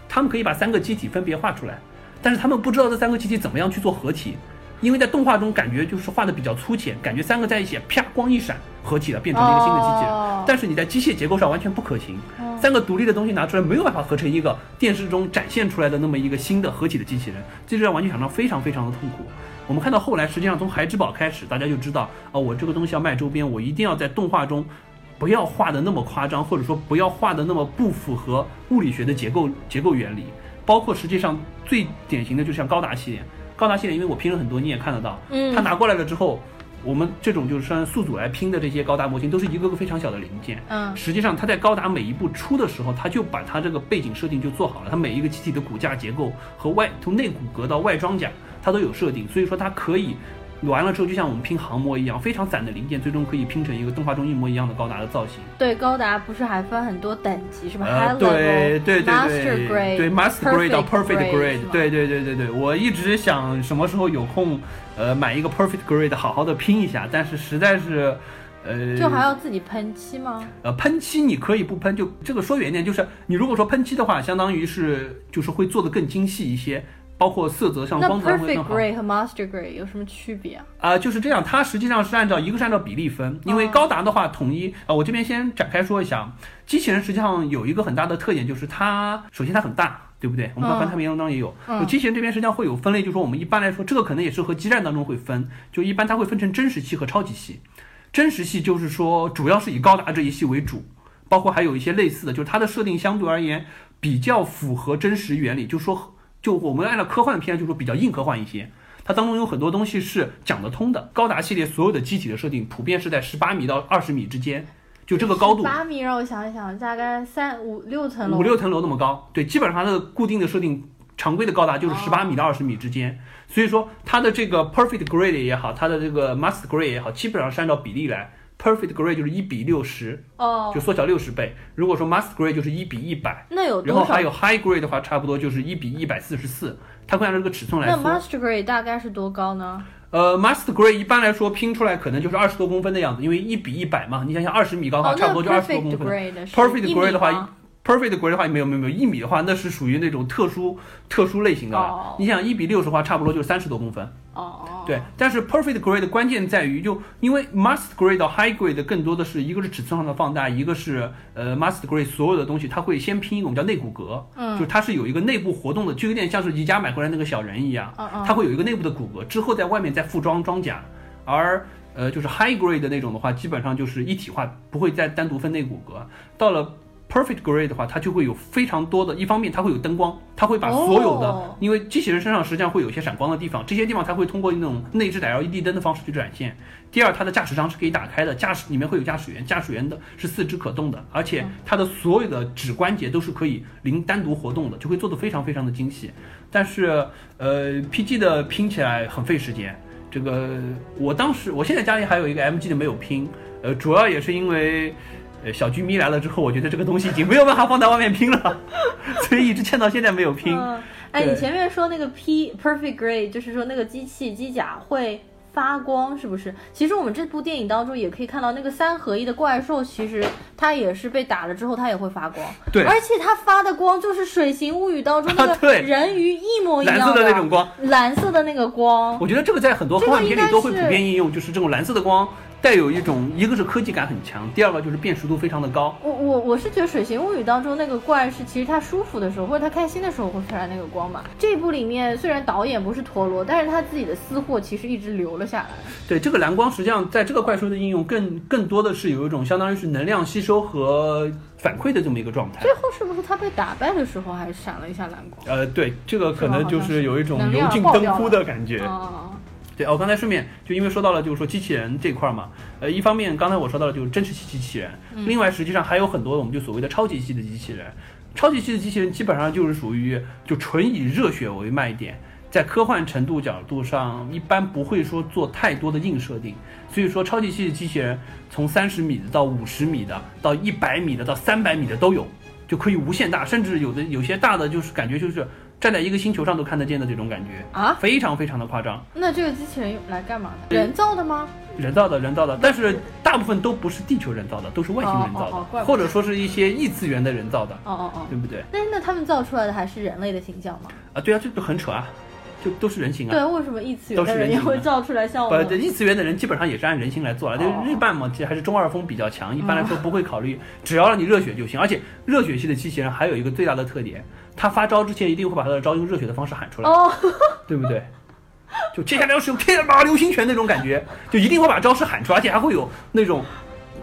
Speaker 1: 他们可以把三个机体分别画出来，但是他们不知道这三个机体怎么样去做合体，因为在动画中感觉就是画的比较粗浅，感觉三个在一起啪光一闪合体了，变成了一个新的机器人，
Speaker 2: 哦
Speaker 1: 但是你在机械结构上完全不可行。三个独立的东西拿出来，没有办法合成一个电视中展现出来的那么一个新的合体的机器人，这就让玩具厂商非常非常的痛苦。我们看到后来，实际上从孩之宝开始，大家就知道啊、我这个东西要卖周边，我一定要在动画中不要画的那么夸张，或者说不要画的那么不符合物理学的结构结构原理。包括实际上最典型的就像高达系列，高达系列因为我拼了很多，你也看得到，
Speaker 2: 嗯
Speaker 1: 他拿过来了之后。我们这种就是按宿主来拼的这些高达模型，都是一个个非常小的零件。
Speaker 2: 嗯
Speaker 1: 实际上，它在高达每一步出的时候，它就把它这个背景设定就做好了。它每一个机体的骨架结构和外从内骨骼到外装甲，它都有设定，所以说它可以完了之后，就像我们拼航模一样，非常散的零件，最终可以拼成一个动画中一模一样的高达的造型。
Speaker 2: 对，高达不是还分很多等级是吧、
Speaker 1: 对
Speaker 2: level、
Speaker 1: 对对
Speaker 2: Master
Speaker 1: 对
Speaker 2: grade、
Speaker 1: 对 Master grade 到 Perfect
Speaker 2: 吗
Speaker 1: 对对对对对，我一直想什么时候有空，呃，买一个 Perfect grade 好好的拼一下，但是实在是，呃，
Speaker 2: 就还要自己喷漆吗？
Speaker 1: 呃，喷漆你可以不喷，就这个说远一点，就是你如果说喷漆的话，相当于是就是会做的更精细一些。包括色泽上
Speaker 2: 那
Speaker 1: 光泽会
Speaker 2: Perfect。Gray 和 Master Gray 有什么区别啊？
Speaker 1: 啊、就是这样，它实际上是按照一个是按照比例分，因为
Speaker 2: 哦
Speaker 1: 高达的话统一，呃，我这边先展开说一下，机器人实际上有一个很大的特点，就是它首先它很大，对不对？我们看
Speaker 2: 嗯
Speaker 1: 环太平洋当中也有，机器人这边实际上会有分类，就是说我们一般来说，这个可能也是和基站当中会分，就一般它会分成真实系和超级系。真实系就是说主要是以高达这一系为主，包括还有一些类似的，就是它的设定相对而言比较符合真实原理，就是说就我们按照科幻片，就说比较硬科幻一些。它当中有很多东西是讲得通的。高达系列所有的机体的设定普遍是在十八米到二十米之间，就这个高度，
Speaker 2: 八米，让我想一想，大概三五六层楼。
Speaker 1: 五六层楼那么高。对，基本上它的固定的设定，常规的高达就是十八米到二十米之间。所以说它的这个 perfect grade 也好，它的这个 master grade 也好，基本上是按照比例来。Perfect grade 就是一比六十，
Speaker 2: 哦
Speaker 1: 就，缩小六十倍。如果说 master grade 就是一比一百？然后还有 high grade 的话，差不多就是一比一百四十四。它会按照这个尺寸来
Speaker 2: 那。Master Grey 大概是多高呢？
Speaker 1: 呃，Master Grade 一般来说拼出来可能就是二十多公分的样子，因为一比一百嘛，你想想二十米高的话，差不多就二十多公分。Perfect Grade 的话
Speaker 2: 吗
Speaker 1: ，Perfect Grade 的话没有没有没有一米的话，那是属于那种特殊特殊类型的。你想一比六十的话，差不多就是三十多公分。
Speaker 2: 哦。哦，
Speaker 1: 对，但是 Perfect Grade 的关键在于就，因为 Master Grade 到 High Grade 更多的是一个是尺寸上的放大，一个是呃 Master Grade 所有的东西它会先拼一个我们叫内骨骼，
Speaker 2: 嗯。
Speaker 1: 就是它是有一个内部活动的，就有点像是宜家买回来那个小人一样，它会有一个内部的骨骼，之后在外面再附装装甲，而呃就是 High Grade 的那种的话，基本上就是一体化，不会再单独分内骨骼。到了 Perfect Grade 的话，它就会有非常多的，一方面它会有灯光，它会把所有的，
Speaker 2: 哦
Speaker 1: 因为机器人身上实际上会有一些闪光的地方，这些地方它会通过那种内置的 LED 灯的方式去展现。第二，它的驾驶舱是可以打开的，驾驶里面会有驾驶员，驾驶员的是四肢可动的，而且它的所有的指关节都是可以零单独活动的，就会做得非常非常的精细。但是，呃，PG 的拼起来很费时间。这个我当时，我现在家里还有一个 MG 的没有拼，呃，主要也是因为。呃，小居咪来了之后，我觉得这个东西已经没有办法放在外面拼了，所以一直欠到现在没有拼。
Speaker 2: 嗯，哎，你前面说那个 P Perfect Grey，就是说那个机器机甲会发光，是不是？其实我们这部电影当中也可以看到，那个三合一的怪兽，其实它也是被打了之后，它也会发光。
Speaker 1: 对
Speaker 2: 而且它发的光就是《水形物语》当中那个
Speaker 1: 对
Speaker 2: 人鱼一模一样
Speaker 1: 蓝色的那种光，
Speaker 2: 蓝色的那个光。
Speaker 1: 我觉得这个在很多科幻片里都会普遍应用，就是这种蓝色的光带有一种，一个是科技感很强，第二个就是辨识度非常的高。
Speaker 2: 我我我是觉得《水形物语》当中那个怪是，其实它舒服的时候或者它开心的时候会出来那个光嘛。这部里面虽然导演不是陀螺，但是他自己的私货其实一直留了下来。
Speaker 1: 对这个蓝光，实际上在这个怪兽的应用更更多的是有一种相当于是能量吸收和反馈的这么一个状态。
Speaker 2: 最后是不是他被打败的时候还闪了一下蓝光？
Speaker 1: 呃，对，这个可能就是有一种油尽灯枯的感觉。
Speaker 2: 啊，
Speaker 1: 对，哦，刚才顺便就因为说到了，就是说机器人这块儿嘛，呃，一方面刚才我说到了就是真实系机器人，另外实际上还有很多我们就所谓的超级系的机器人，超级系的机器人基本上就是属于就纯以热血为卖点，在科幻程度角度上一般不会说做太多的硬设定，所以说超级系的机器人从三十米的到五十米的到一百米的到三百米的都有，就可以无限大，甚至有的有些大的就是感觉就是站在一个星球上都看得见的这种感觉
Speaker 2: 啊，
Speaker 1: 非常非常的夸张。
Speaker 2: 那这个机器人用来干嘛的？人造的吗？
Speaker 1: 人造的，人造的，但是大部分都不是地球人造的，都是外星人造的，或者说是一些异次元的人造的，
Speaker 2: 哦哦哦，
Speaker 1: 对不对？
Speaker 2: 那那他们造出来的还是人类的形象吗？
Speaker 1: 啊，对啊，这就很扯啊，就都是人形啊。
Speaker 2: 对，为什么异次元的人也会造出来像我
Speaker 1: 不，
Speaker 2: 们？
Speaker 1: 这异次元的人基本上也是按人形来做了。就
Speaker 2: 哦
Speaker 1: 日漫嘛，其实还是中二风比较强，一般来说不会考虑，只要让你热血就行。而且热血系的机器人还有一个最大的特点，他发招之前一定会把他的招用热血的方式喊出来，
Speaker 2: 哦，
Speaker 1: 对不对？就接下来要使用天马流星拳那种感觉，就一定会把招式喊出来，而且还会有那种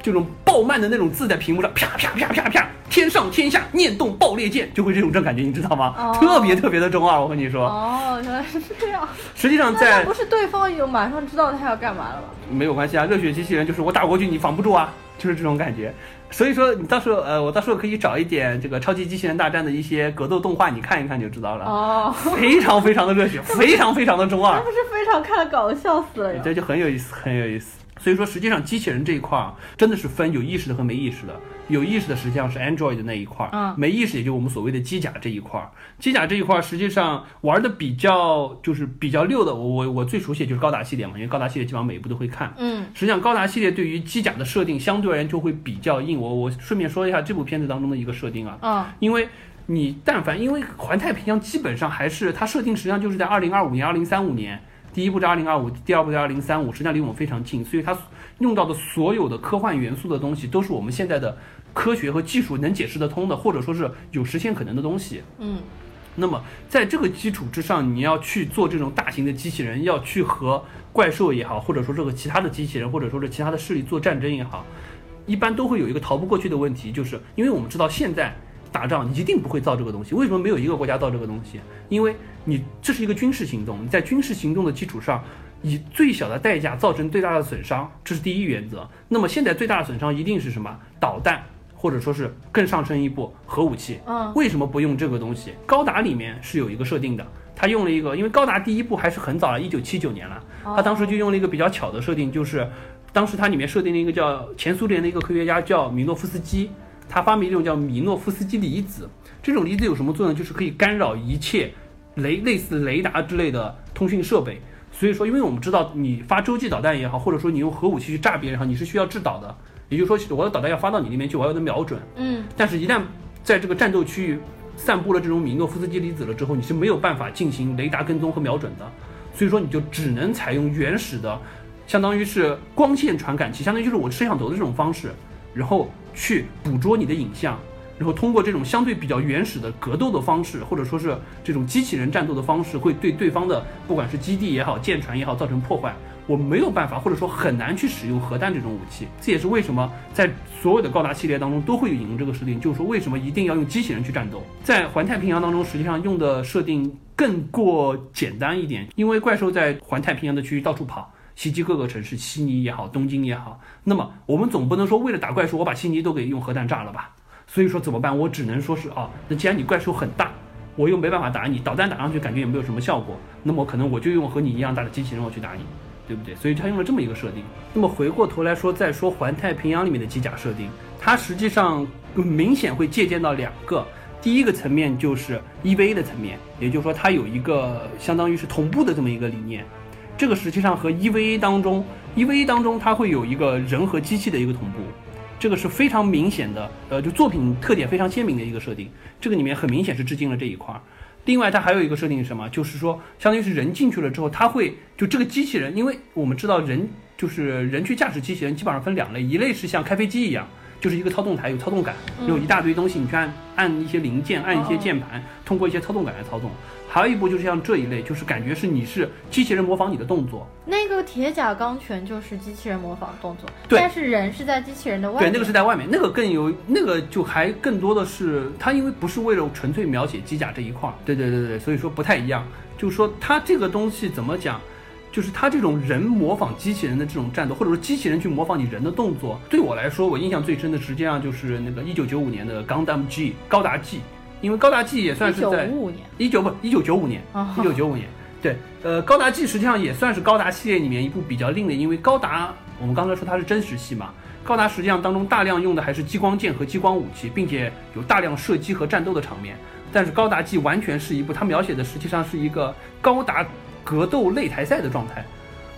Speaker 1: 这种爆漫的那种字在屏幕上，啪啪啪啪啪，天上天下念动爆裂剑，就会这种这种感觉，你知道吗？
Speaker 2: 哦
Speaker 1: 特别特别的中二，我跟你说。
Speaker 2: 哦，原来是这样。
Speaker 1: 实际上在
Speaker 2: 那不是对方有马上知道他要干嘛了吗？
Speaker 1: 没有关系啊，热血机器人就是我打过去你防不住啊，就是这种感觉。所以说你到时候呃，我到时候可以找一点这个超级机器人大战的一些格斗动画，你看一看就知道了。
Speaker 2: 哦，
Speaker 1: 非常非常的热血，非常非常的中二
Speaker 2: 那。不是非常看了搞笑死了呀。
Speaker 1: 这就很有意思，很有意思。所以说，实际上机器人这一块儿啊真的是分有意识的和没意识的。有意识的实际上是 Android 的那一块儿，
Speaker 2: 嗯
Speaker 1: 没意识也就我们所谓的机甲这一块儿。机甲这一块儿实际上玩的比较就是比较溜的，我我我最熟悉的就是高达系列嘛，因为高达系列基本上每一部都会看。
Speaker 2: 嗯
Speaker 1: 实际上，高达系列对于机甲的设定相对而言就会比较硬。我我顺便说一下这部片子当中的一个设定啊，
Speaker 2: 嗯
Speaker 1: 因为你但凡因为环太平洋基本上还是它设定实际上就是在二零二五年、二零三五年，第一部在二零二五，第二部在二零三五，实际上离我们非常近，所以它用到的所有的科幻元素的东西，都是我们现在的科学和技术能解释得通的，或者说是有实现可能的东西。
Speaker 2: 嗯，
Speaker 1: 那么在这个基础之上，你要去做这种大型的机器人，要去和怪兽也好，或者说这个其他的机器人，或者说是其他的势力做战争也好，一般都会有一个逃不过去的问题，就是因为我们知道现在打仗你一定不会造这个东西，为什么没有一个国家造这个东西？因为你这是一个军事行动，你在军事行动的基础上，以最小的代价造成最大的损伤，这是第一原则。那么现在最大的损伤一定是什么？导弹，或者说是更上升一步核武器。
Speaker 2: 嗯
Speaker 1: 为什么不用这个东西？高达里面是有一个设定的，它用了一个，因为高达第一部还是很早了，一九七九年了，他当时就用了一个比较巧的设定，就是当时它里面设定了一个叫前苏联的一个科学家叫米诺夫斯基，他发明一种叫米诺夫斯基离子，这种离子有什么作用？就是可以干扰一切雷类似雷达之类的通讯设备。所以说，因为我们知道你发洲际导弹也好，或者说你用核武器去炸别人也好，你是需要制导的，也就是说我的导弹要发到你那边去，我要能瞄准。
Speaker 2: 嗯
Speaker 1: 但是，一旦在这个战斗区域散布了这种米诺夫斯基离子了之后，你是没有办法进行雷达跟踪和瞄准的，所以说你就只能采用原始的，相当于是光线传感器，相当于就是我摄像头的这种方式，然后去捕捉你的影像，然后通过这种相对比较原始的格斗的方式，或者说是这种机器人战斗的方式，会对对方的不管是基地也好、舰船也好造成破坏。我没有办法，或者说很难去使用核弹这种武器。这也是为什么在所有的高达系列当中都会引用这个设定，就是说为什么一定要用机器人去战斗。在环太平洋当中，实际上用的设定更过简单一点，因为怪兽在环太平洋的区域到处跑。袭击各个城市，悉尼也好，东京也好。那么我们总不能说为了打怪兽，我把悉尼都给用核弹炸了吧？所以说怎么办？我只能说是啊，那既然你怪兽很大，我又没办法打你，导弹打上去感觉也没有什么效果，那么可能我就用和你一样大的机器人我去打你，对不对？所以他用了这么一个设定。那么回过头来说，再说环太平洋里面的机甲设定，它实际上明显会借鉴到两个。第一个层面就是 EVA 的层面，也就是说它有一个相当于是同步的这么一个理念。这个实际上和 EVA 当中，EVA 当中它会有一个人和机器的一个同步，这个是非常明显的，呃，就作品特点非常鲜明的一个设定。这个里面很明显是致敬了这一块儿。另外，它还有一个设定是什么？就是说，相当于是人进去了之后，它会就这个机器人，因为我们知道人就是人去驾驶机器人，基本上分两类，一类是像开飞机一样，就是一个操纵台有操纵杆，有一大堆东西，你去按按一些零件，按一些键盘，通过一些操纵杆来操纵。还有一部就是像这一类，就是感觉是你是机器人模仿你的动作，
Speaker 2: 那个铁甲钢拳就是机器人模仿动作，
Speaker 1: 对
Speaker 2: 但是人是在机器人的外
Speaker 1: 对，
Speaker 2: 面。
Speaker 1: 那个是在外面，那个更有，那个就还更多的是它，因为不是为了纯粹描写机甲这一块儿，对对对对，所以说不太一样。就是说它这个东西怎么讲，就是他这种人模仿机器人的这种战斗，或者说机器人去模仿你人的动作，对我来说，我印象最深的实际上就是那个一九九五年的《钢弹 G》高达 G，因为高达 G 也算是在
Speaker 2: 五五年
Speaker 1: 一九不一九九五年，
Speaker 2: 啊
Speaker 1: 一九九五年，对，呃，高达 G 实际上也算是高达系列里面一部比较另类，因为高达我们刚才说它是真实系嘛，高达实际上当中大量用的还是激光剑和激光武器，并且有大量射击和战斗的场面。但是高达 G 完全是一部，它描写的实际上是一个高达格斗擂台赛的状态，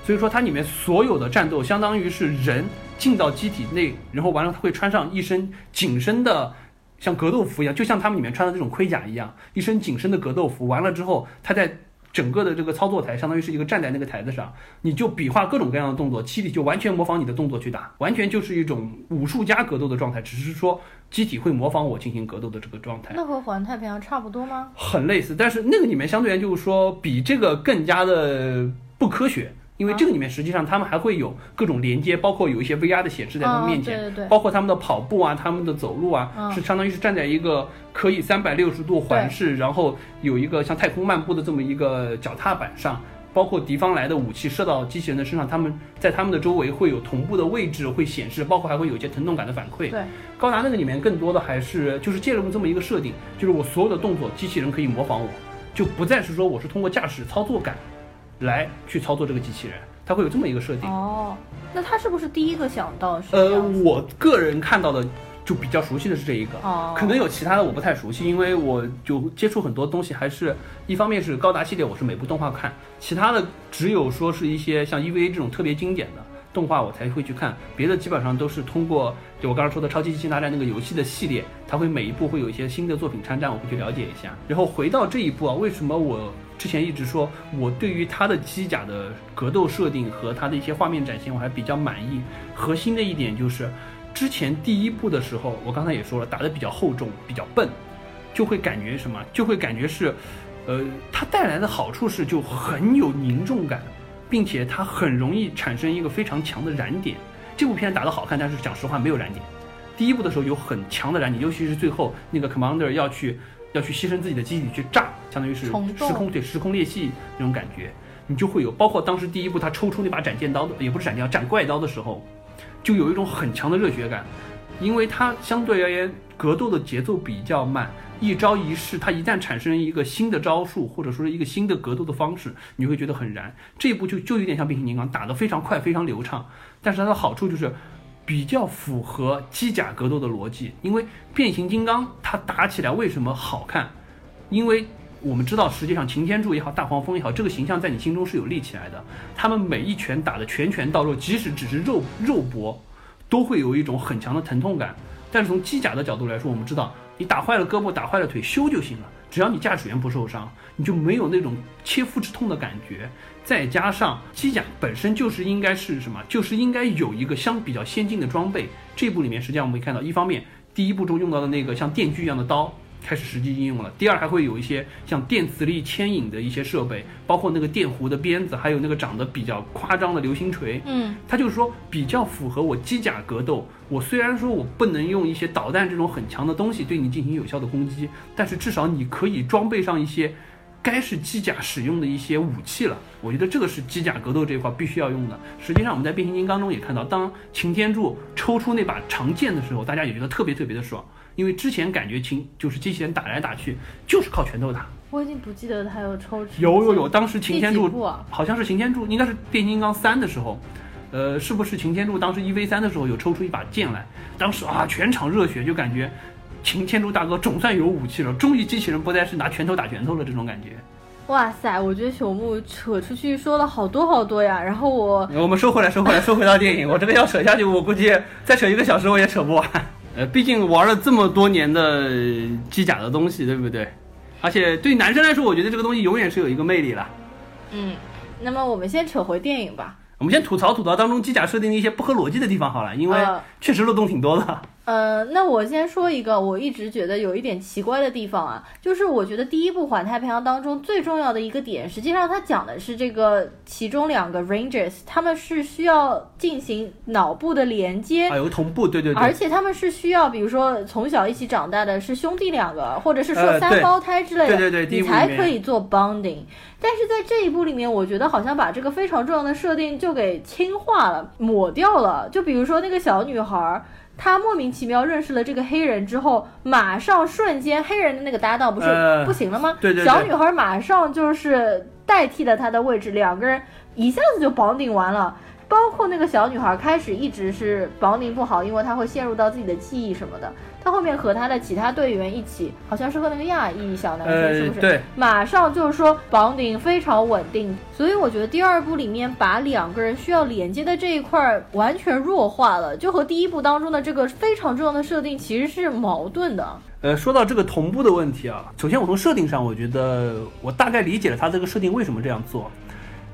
Speaker 1: 所以说它里面所有的战斗相当于是人进到机体内，然后完了他会穿上一身紧身的。像格斗服一样，就像他们里面穿的这种盔甲一样，一身紧身的格斗服。完了之后，他在整个的这个操作台，相当于是一个站在那个台子上，你就比划各种各样的动作，机体就完全模仿你的动作去打，完全就是一种武术加格斗的状态，只是说机体会模仿我进行格斗的这个状态。
Speaker 2: 那和环太平洋差不多吗？
Speaker 1: 很类似，但是那个里面相对来就是说比这个更加的不科学，因为这个里面实际上他们还会有各种连接，包括有一些 VR 的显示在他们面前，
Speaker 2: 嗯对对对
Speaker 1: 包括他们的跑步啊，他们的走路啊，
Speaker 2: 嗯
Speaker 1: 是相当于是站在一个可以三百六十度环视，然后有一个像太空漫步的这么一个脚踏板上。包括敌方来的武器射到机器人的身上，他们在他们的周围会有同步的位置会显示，包括还会有一些疼痛感的反馈。
Speaker 2: 对，
Speaker 1: 高达那个里面更多的还是就是借用这么一个设定，就是我所有的动作机器人可以模仿我，就不再是说我是通过驾驶操作感来去操作这个机器人，它会有这么一个设定。
Speaker 2: 哦，那他是不是第一个想到是
Speaker 1: 呃，我个人看到的就比较熟悉的是这一个，
Speaker 2: 哦，
Speaker 1: 可能有其他的我不太熟悉，因为我就接触很多东西，还是一方面是高达系列，我是每部动画看，其他的只有说是一些像 EVA 这种特别经典的，动画我才会去看，别的基本上都是通过就我刚才说的《超级机器大战》那个游戏的系列，它会每一部会有一些新的作品参战，我会去了解一下。然后回到这一步啊，为什么我之前一直说我对于它的机甲的格斗设定和它的一些画面展现我还比较满意？核心的一点就是，之前第一部的时候，我刚才也说了，打的比较厚重，比较笨，就会感觉什么？就会感觉是，呃，它带来的好处是就很有凝重感。并且它很容易产生一个非常强的燃点。这部片打得好看，但是讲实话没有燃点。第一部的时候有很强的燃点，尤其是最后那个 commander 要去要去牺牲自己的机体去炸，相当于是时空对时空裂隙那种感觉，你就会有。包括当时第一部他抽出那把斩剑刀的，也不是斩剑刀，斩怪刀的时候，就有一种很强的热血感，因为它相对而言格斗的节奏比较慢。一招一式，它一旦产生一个新的招数，或者说是一个新的格斗的方式，你会觉得很燃。这一部就就有点像变形金刚，打得非常快，非常流畅。但是它的好处就是比较符合机甲格斗的逻辑。因为变形金刚它打起来为什么好看？因为我们知道，实际上擎天柱也好，大黄蜂也好，这个形象在你心中是有立起来的。他们每一拳打的拳拳到肉，即使只是肉肉搏，都会有一种很强的疼痛感。但是从机甲的角度来说，我们知道。你打坏了胳膊，打坏了腿，修就行了。只要你驾驶员不受伤，你就没有那种切肤之痛的感觉。再加上机甲本身就是应该是什么，就是应该有一个相比较先进的装备。这部里面实际上我们可以看到，一方面第一部中用到的那个像电锯一样的刀。开始实际应用了。第二，还会有一些像电磁力牵引的一些设备，包括那个电弧的鞭子，还有那个长得比较夸张的流星锤。
Speaker 2: 嗯，
Speaker 1: 它就是说比较符合我机甲格斗。我虽然说我不能用一些导弹这种很强的东西对你进行有效的攻击，但是至少你可以装备上一些该是机甲使用的一些武器了。我觉得这个是机甲格斗这一块必须要用的。实际上我们在变形金刚中也看到，当擎天柱抽出那把长剑的时候，大家也觉得特别特别的爽。因为之前感觉秦就是机器人打来打去就是靠拳头打，
Speaker 2: 我已经不记得他有抽。
Speaker 1: 有有有，当时擎天柱好像是擎天柱，应该是变形金刚三的时候，呃，是不是擎天柱当时一 v 三的时候有抽出一把剑来？当时啊，全场热血，就感觉擎天柱大哥总算有武器了，终于机器人不再是拿拳头打拳头了这种感觉。
Speaker 2: 哇塞，我觉得朽木扯出去说了好多好多呀，然后我
Speaker 1: 我们收回来收回来收回到电影，我这个要扯下去，我估计再扯一个小时我也扯不完。呃，毕竟玩了这么多年的机甲的东西，对不对？而且对男生来说，我觉得这个东西永远是有一个魅力了。
Speaker 2: 嗯，那么我们先扯回电影吧。
Speaker 1: 我们先吐槽吐槽当中机甲设定的一些不合逻辑的地方好了，因为确实漏洞挺多的。
Speaker 2: 呃，那我先说一个，我一直觉得有一点奇怪的地方啊，就是我觉得第一部《环太平洋》当中最重要的一个点，实际上它讲的是这个其中两个 Rangers，他们是需要进行脑部的连接，
Speaker 1: 啊，有同步，对对对，
Speaker 2: 而且他们是需要，比如说从小一起长大的是兄弟两个，或者是说三胞胎之类的，
Speaker 1: 对对对，
Speaker 2: 你才可以做 bonding。但是在这一部里面，我觉得好像把这个非常重要的设定就给轻化了，抹掉了。就比如说那个小女孩。他莫名其妙认识了这个黑人之后，马上瞬间黑人的那个搭档不是不行了吗？
Speaker 1: 对对。
Speaker 2: 小女孩马上就是代替了他的位置，两个人一下子就绑定完了。包括那个小女孩开始一直是绑定不好，因为她会陷入到自己的记忆什么的。她后面和她的其他队员一起，好像是和那个亚裔小男生，是不是？
Speaker 1: 对。
Speaker 2: 马上就是说绑定非常稳定，所以我觉得第二部里面把两个人需要连接的这一块完全弱化了，就和第一部当中的这个非常重要的设定其实是矛盾的。
Speaker 1: 呃，说到这个同步的问题啊，首先我从设定上，我觉得我大概理解了他这个设定为什么这样做。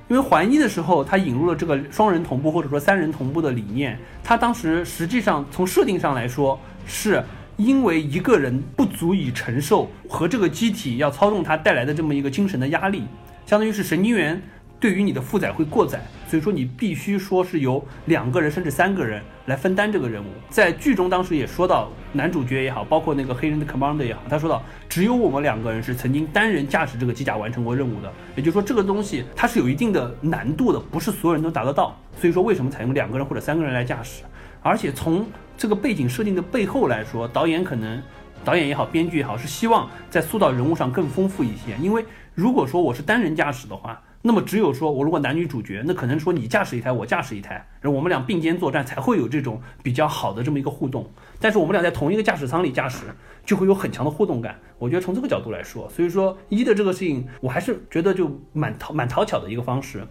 Speaker 1: 因为环一的时候，他引入了这个双人同步或者说三人同步的理念。他当时实际上从设定上来说，是因为一个人不足以承受和这个机体要操纵他带来的这么一个精神的压力，相当于是神经元。对于你的负载会过载，所以说你必须说是由两个人甚至三个人来分担这个任务。在剧中当时也说到，男主角也好，包括那个黑人的 commander 也好，他说到只有我们两个人是曾经单人驾驶这个机甲完成过任务的。也就是说，这个东西它是有一定的难度的，不是所有人都达得到。所以说，为什么采用两个人或者三个人来驾驶？而且从这个背景设定的背后来说，导演可能导演也好，编剧也好，是希望在塑造人物上更丰富一些。因为如果说我是单人驾驶的话，那么只有说，我如果男女主角，那可能说你驾驶一台，我驾驶一台，然后我们俩并肩作战，才会有这种比较好的这么一个互动。但是我们俩在同一个驾驶舱里驾驶，就会有很强的互动感。我觉得从这个角度来说，所以说一的这个事情，我还是觉得就蛮讨蛮讨巧的一个方式。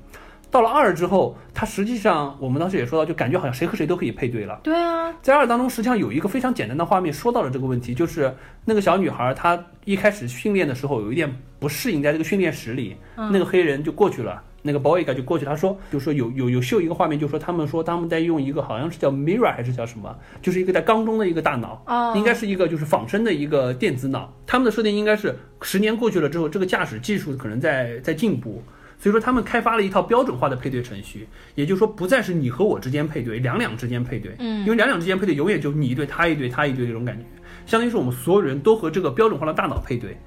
Speaker 1: 到了二之后，它实际上我们当时也说到，就感觉好像谁和谁都可以配对了。
Speaker 2: 对啊，
Speaker 1: 在二当中，实际上有一个非常简单的画面说到了这个问题，就是那个小女孩她一开始训练的时候有一点不适应，在这个训练室里，那个黑人就过去了。那个 boy 就过去，他说，就说有有有秀一个画面，就说他们说他们在用一个好像是叫 mirror 还是叫什么，就是一个在缸中的一个大脑，
Speaker 2: 哦
Speaker 1: 应该是一个就是仿生的一个电子脑。他们的设定应该是十年过去了之后，这个驾驶技术可能在在进步，所以说他们开发了一套标准化的配对程序，也就是说不再是你和我之间配对，两两之间配对，
Speaker 2: 嗯
Speaker 1: 因为两两之间配对永远就你一对他一对他一对这种感觉，相当于是我们所有人都和这个标准化的大脑配对，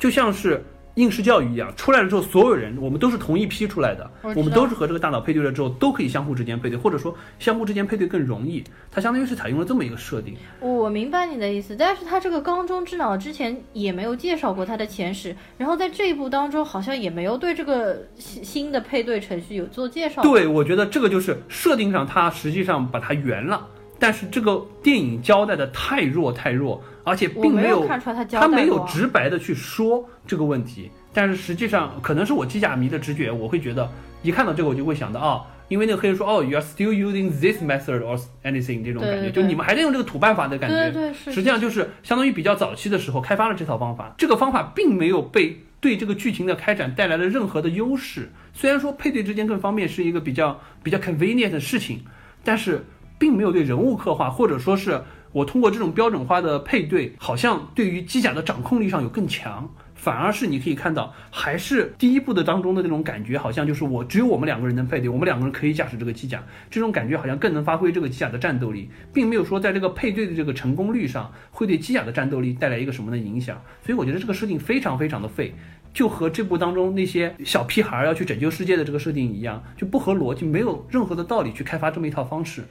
Speaker 1: 就像是。应试教育一样，出来了之后，所有人我们都是同一批出来的，
Speaker 2: 我
Speaker 1: 我们都是和这个大脑配对了之后，都可以相互之间配对，或者说相互之间配对更容易。它相当于是采用了这么一个设定。
Speaker 2: 我明白你的意思，但是它这个缸中之脑之前也没有介绍过它的前史，然后在这一步当中好像也没有对这个新新的配对程序有做介绍。
Speaker 1: 对，我觉得这个就是设定上，它实际上把它圆了，但是这个电影交代的太弱太弱，而且
Speaker 2: 我
Speaker 1: 并有
Speaker 2: 没看出来他
Speaker 1: 没有直白的去说这个问题。但是实际上，可能是我机甲迷的直觉，我会觉得一看到这个我就会想到啊、因为那个黑人说哦，you are still using this method or anything 这种感觉，
Speaker 2: 对对
Speaker 1: 就你们还在用这个土办法的感觉。
Speaker 2: 对对是，
Speaker 1: 实际上就是相当于比较早期的时候开发了这套方法，这个方法并没有被对这个剧情的开展带来了任何的优势。虽然说配对之间更方便是一个比较比较 convenient 的事情，但是并没有对人物刻画，或者说是我通过这种标准化的配对，好像对于机甲的掌控力上有更强。反而是你可以看到，还是第一部的当中的那种感觉，好像就是我只有我们两个人能配对，我们两个人可以驾驶这个机甲，这种感觉好像更能发挥这个机甲的战斗力，并没有说在这个配对的这个成功率上会对机甲的战斗力带来一个什么的影响。所以我觉得这个设定非常非常的废，就和这部当中那些小屁孩儿要去拯救世界的这个设定一样，就不合逻辑，没有任何的道理去开发这么一套方式。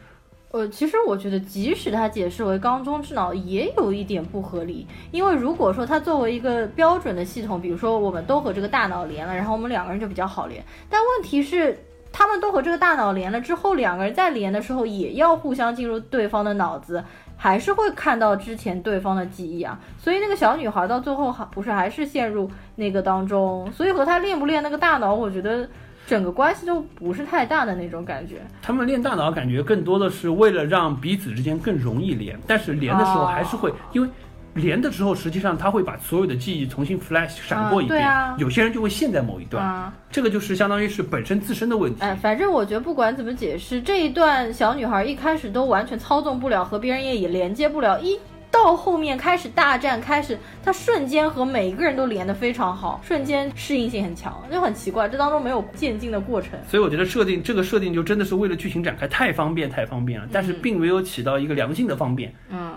Speaker 2: 呃，其实我觉得，即使它解释为缸中之脑，也有一点不合理。因为如果说它作为一个标准的系统，比如说我们都和这个大脑连了，然后我们两个人就比较好连。但问题是，他们都和这个大脑连了之后，两个人在连的时候也要互相进入对方的脑子，还是会看到之前对方的记忆啊。所以那个小女孩到最后还不是还是陷入那个当中，所以和她练不练那个大脑，我觉得整个关系都不是太大的那种感觉。
Speaker 1: 他们练大脑感觉更多的是为了让彼此之间更容易连，但是连的时候还是会、因为。连的时候，实际上他会把所有的记忆重新 flash 闪过一遍，有些人就会陷在某一段，
Speaker 2: 啊。
Speaker 1: 这个就是相当于是本身自身的问题。
Speaker 2: 哎，反正我觉得不管怎么解释，这一段小女孩一开始都完全操纵不了，和别人也也连接不了，一到后面开始大战，开始他瞬间和每一个人都连得非常好，瞬间适应性很强，就很奇怪，这当中没有渐进的过程。
Speaker 1: 所以我觉得设定这个设定就真的是为了剧情展开太方便太方便了，但是并没有起到一个良性的方便。
Speaker 2: 嗯。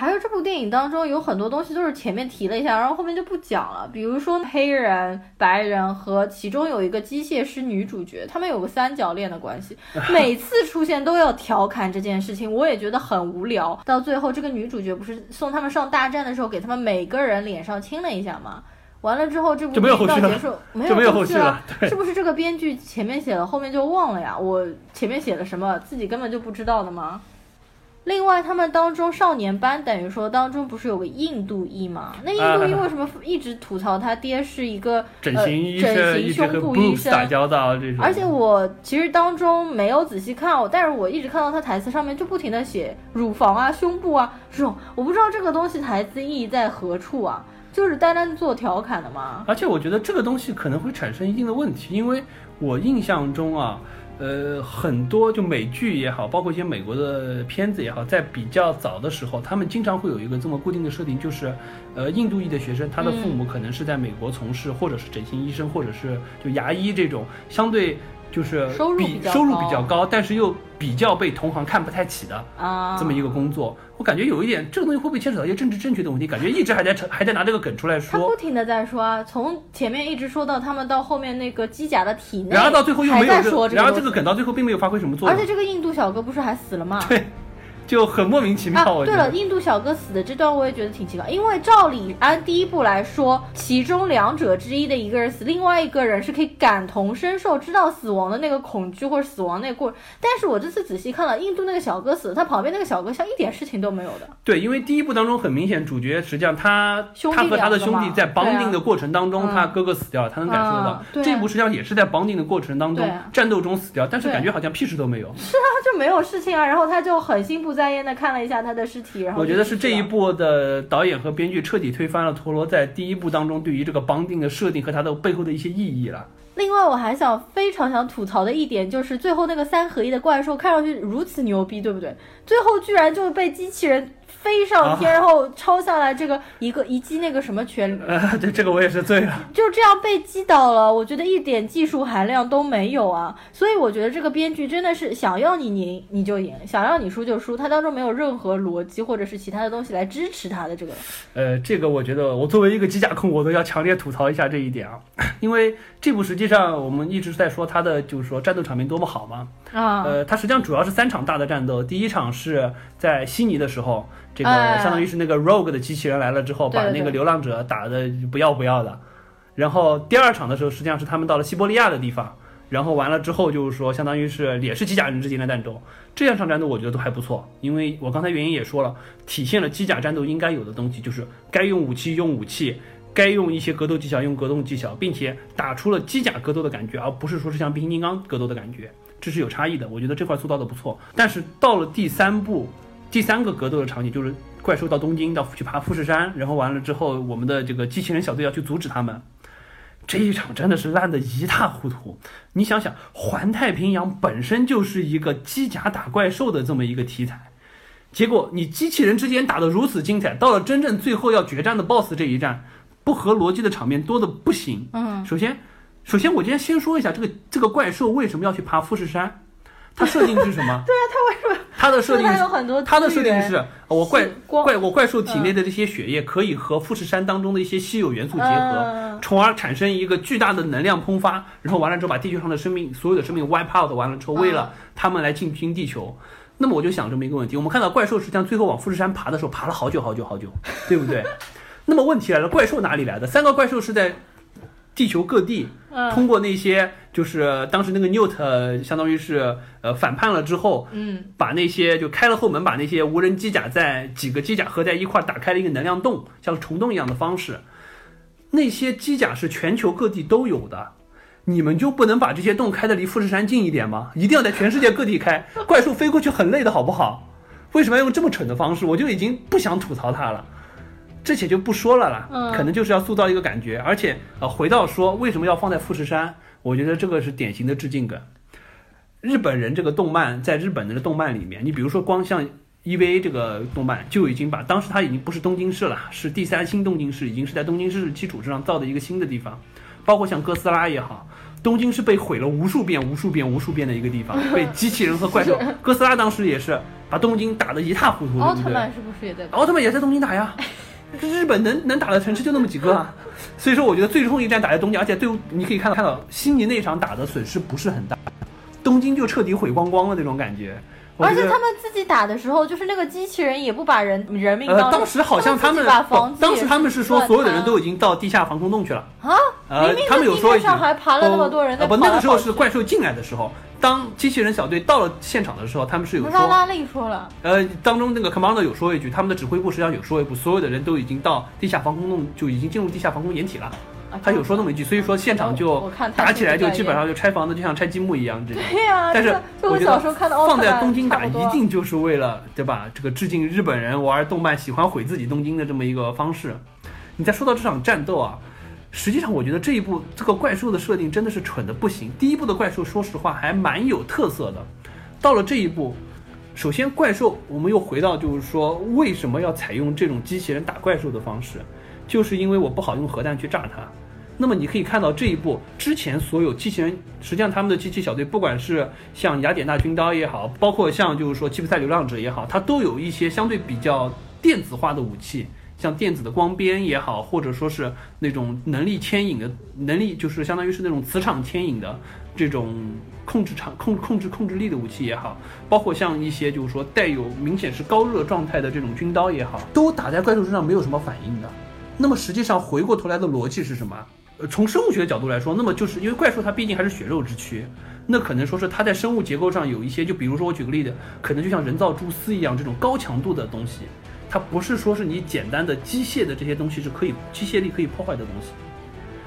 Speaker 2: 还有这部电影当中有很多东西都是前面提了一下，然后后面就不讲了。比如说黑人、白人和其中有一个机械师女主角，他们有个三角恋的关系，每次出现都要调侃这件事情，我也觉得很无聊。到最后，这个女主角不是送他们上大战的时候，给他们每个人脸上亲了一下吗？完了之后，这部
Speaker 1: 就没有
Speaker 2: 电影
Speaker 1: 后续了
Speaker 2: 到结束，没
Speaker 1: 有
Speaker 2: 后
Speaker 1: 后续了
Speaker 2: 是不是这个编剧前面写了，后面就忘了呀？我前面写了什么，自己根本就不知道的吗？另外，他们当中少年班等于说当中不是有个印度裔吗？那印度裔
Speaker 1: 啊
Speaker 2: 为什么一直吐槽他爹是一个
Speaker 1: 整形医
Speaker 2: 呃、
Speaker 1: 生
Speaker 2: 整形胸部医生？
Speaker 1: 交道这种，
Speaker 2: 而且我其实当中没有仔细看，但是我一直看到他台词上面就不停的写乳房啊、胸部啊这种，我不知道这个东西台词意义在何处啊？就是单单做调侃的吗？
Speaker 1: 而且我觉得这个东西可能会产生一定的问题，因为我印象中啊，呃，很多就美剧也好，包括一些美国的片子也好，在比较早的时候，他们经常会有一个这么固定的设定，就是，呃，印度裔的学生，他的父母可能是在美国从事，或者是整形医生，或者是就牙医这种相对就是
Speaker 2: 收入比
Speaker 1: 收入比较高，但是又比较被同行看不太起的
Speaker 2: 啊，
Speaker 1: 这么一个工作。我感觉有一点，这个东西会不会牵扯到一些政治正确的问题？感觉一直还在还在拿这个梗出来说
Speaker 2: 他不，停的在说啊，从前面一直说到他们到后面那个机甲的体内，
Speaker 1: 然后到最后又没有
Speaker 2: 还在说这个
Speaker 1: 然后这个梗到最后并没有发挥什么作用
Speaker 2: 而且。这个印度小哥不是还死了吗？
Speaker 1: 对，就很莫名其妙。
Speaker 2: 啊，对了，印度小哥死的这段我也觉得挺奇怪，因为照理按第一部来说，其中两者之一的一个人死，另外一个人是可以感同身受，知道死亡的那个恐惧或者死亡那个过程。但是我这次仔细看了，印度那个小哥死，他旁边那个小哥像一点事情都没有的。
Speaker 1: 对，因为第一部当中很明显，主角实际上他
Speaker 2: 兄弟
Speaker 1: 他和他的兄弟在绑定的过程当中，
Speaker 2: 啊
Speaker 1: 他哥哥死掉了，他能感受得到这一部实际上也是在绑定的过程当中
Speaker 2: 啊
Speaker 1: 战斗中死掉，但是感觉好像屁事都没有。
Speaker 2: 是啊就没有事情啊，然后他就很心不在焉的看了一下他的尸体，然后
Speaker 1: 我觉得是这一部的导演和编剧彻底推翻了陀螺在第一部当中对于这个绑定的设定和它的背后的一些意义了。
Speaker 2: 另外，我还想非常想吐槽的一点就是，最后那个三合一的怪兽看上去如此牛逼，对不对？最后居然就被机器人飞上天，然后抄下来这个一个一击那个什么拳，
Speaker 1: 呃，对这个我也是醉了。
Speaker 2: 就这样被击倒了。我觉得一点技术含量都没有啊，所以我觉得这个编剧真的是想要你赢你就赢，想要你输就输，他当中没有任何逻辑或者是其他的东西来支持他的这个。
Speaker 1: 呃，这个我觉得我作为一个机甲控，我都要强烈吐槽一下这一点啊，因为这部实际上我们一直在说它的就是说战斗场面多么好嘛。
Speaker 2: 啊，
Speaker 1: 呃，它实际上主要是三场大的战斗，第一场是在悉尼的时候，这个
Speaker 2: 哎
Speaker 1: 相当于是那个 Rogue 的机器人来了之后，把那个流浪者打的不要不要的。然后第二场的时候，实际上是他们到了西伯利亚的地方，然后完了之后就是说，相当于是也是机甲人之间的战斗。这两场战斗我觉得都还不错，因为我刚才原因也说了，体现了机甲战斗应该有的东西，就是该用武器用武器。该用一些格斗技巧用格斗技巧，并且打出了机甲格斗的感觉，而不是说是像变形金刚格斗的感觉。这是有差异的，我觉得这块塑造的不错。但是到了第三部，第三个格斗的场景就是怪兽到东京，到去爬富士山，然后完了之后，我们的这个机器人小队要去阻止他们。这一场真的是烂得一塌糊涂。你想想，环太平洋本身就是一个机甲打怪兽的这么一个题材，结果你机器人之间打得如此精彩，到了真正最后要决战的 BOSS 这一战，不合逻辑的场面多的不行。
Speaker 2: 嗯，
Speaker 1: 首先，首先我今天先说一下这个这个怪兽为什么要去爬富士山，它设定是什么？对啊，它为什么？它的设定
Speaker 2: 它有很多
Speaker 1: 它的设定是，呃我怪怪我怪兽体内的这些血液可以和富士山当中的一些稀有元素结合，
Speaker 2: 嗯
Speaker 1: 从而产生一个巨大的能量喷发，然后完了之后把地球上的生命所有的生命 wipe out，完了之后为了他们来进军地球。那么我就想这么一个问题，我们看到怪兽实际上最后往富士山爬的时候，爬了好久好久好久，对不对？那么问题来了，怪兽哪里来的？三个怪兽是在地球各地
Speaker 2: 嗯
Speaker 1: 通过那些就是当时那个 Newt 呃相当于是呃反叛了之后，
Speaker 2: 嗯
Speaker 1: 把那些就开了后门，把那些无人机甲在几个机甲合在一块儿打开了一个能量洞，像虫洞一样的方式。那些机甲是全球各地都有的，你们就不能把这些洞开的离富士山近一点吗？一定要在全世界各地开，怪兽飞过去很累的好不好？为什么要用这么蠢的方式？我就已经不想吐槽它了。这且就不说了啦，
Speaker 2: 嗯
Speaker 1: 可能就是要塑造一个感觉，而且呃，回到说为什么要放在富士山，我觉得这个是典型的致敬梗。日本人这个动漫在日本人的动漫里面，你比如说光像 EVA 这个动漫就已经把当时它已经不是东京市了，是第三新东京市，已经是在东京市基础之上造的一个新的地方，包括像哥斯拉也好。东京是被毁了无数遍、无数遍、无数遍的一个地方，被机器人和怪兽。哥斯拉当时也是把东京打得一塌糊涂？
Speaker 2: 奥特曼是不是也在？
Speaker 1: 奥特曼也在东京打呀。日本能能打的城市就那么几个啊，所以说我觉得最终一战打在东京，而且对你可以看到看到悉尼那场打的损失不是很大，东京就彻底毁光光了那种感觉。
Speaker 2: 而且他们自己打的时候，就是那个机器人也不把人人命
Speaker 1: 呃，
Speaker 2: 当
Speaker 1: 当时好像他们
Speaker 2: 自己把房子
Speaker 1: 当时他们是说所有的人都已经到地下防空洞去了。
Speaker 2: 啊，
Speaker 1: 呃
Speaker 2: 明明，
Speaker 1: 他们有说
Speaker 2: 上还爬了那么多人
Speaker 1: 呃不，那个时候是怪兽进来的时候，当机器人小队到了现场的时候，他们是有说，
Speaker 2: 拉拉力说了，
Speaker 1: 呃，当中那个 commander 有说一句，他们的指挥部实际上有说一句，所有的人都已经到地下防空洞，就已经进入地下防空掩体了。
Speaker 2: 啊
Speaker 1: 他有说那么一句，所以说现场就打起来就基本上就拆房子，就像拆积木一样这种。
Speaker 2: 对呀、
Speaker 1: 但是
Speaker 2: 我
Speaker 1: 我觉得
Speaker 2: 小时候看的奥特
Speaker 1: 放在东京打一定就是为了对吧？这个致敬日本人玩动漫喜欢毁自己东京的这么一个方式。你再说到这场战斗啊，实际上我觉得这一部这个怪兽的设定真的是蠢的不行。第一部的怪兽说实话还蛮有特色的，到了这一步，首先怪兽我们又回到就是说为什么要采用这种机器人打怪兽的方式，就是因为我不好用核弹去炸它。那么你可以看到这一步之前所有机器人，实际上他们的机器小队，不管是像雅典娜军刀也好，包括像就是说吉普赛流浪者也好，它都有一些相对比较电子化的武器，像电子的光鞭也好，或者说是那种能力牵引的能力，就是相当于是那种磁场牵引的这种控制场控控制控制力的武器也好，包括像一些就是说带有明显是高热状态的这种军刀也好，都打在怪兽身上没有什么反应的。那么实际上回过头来的逻辑是什么？呃，从生物学的角度来说，那么就是因为怪兽它毕竟还是血肉之躯，那可能说是它在生物结构上有一些，就比如说我举个例子，可能就像人造蛛丝一样这种高强度的东西，它不是说是你简单的机械的这些东西是可以机械力可以破坏的东西。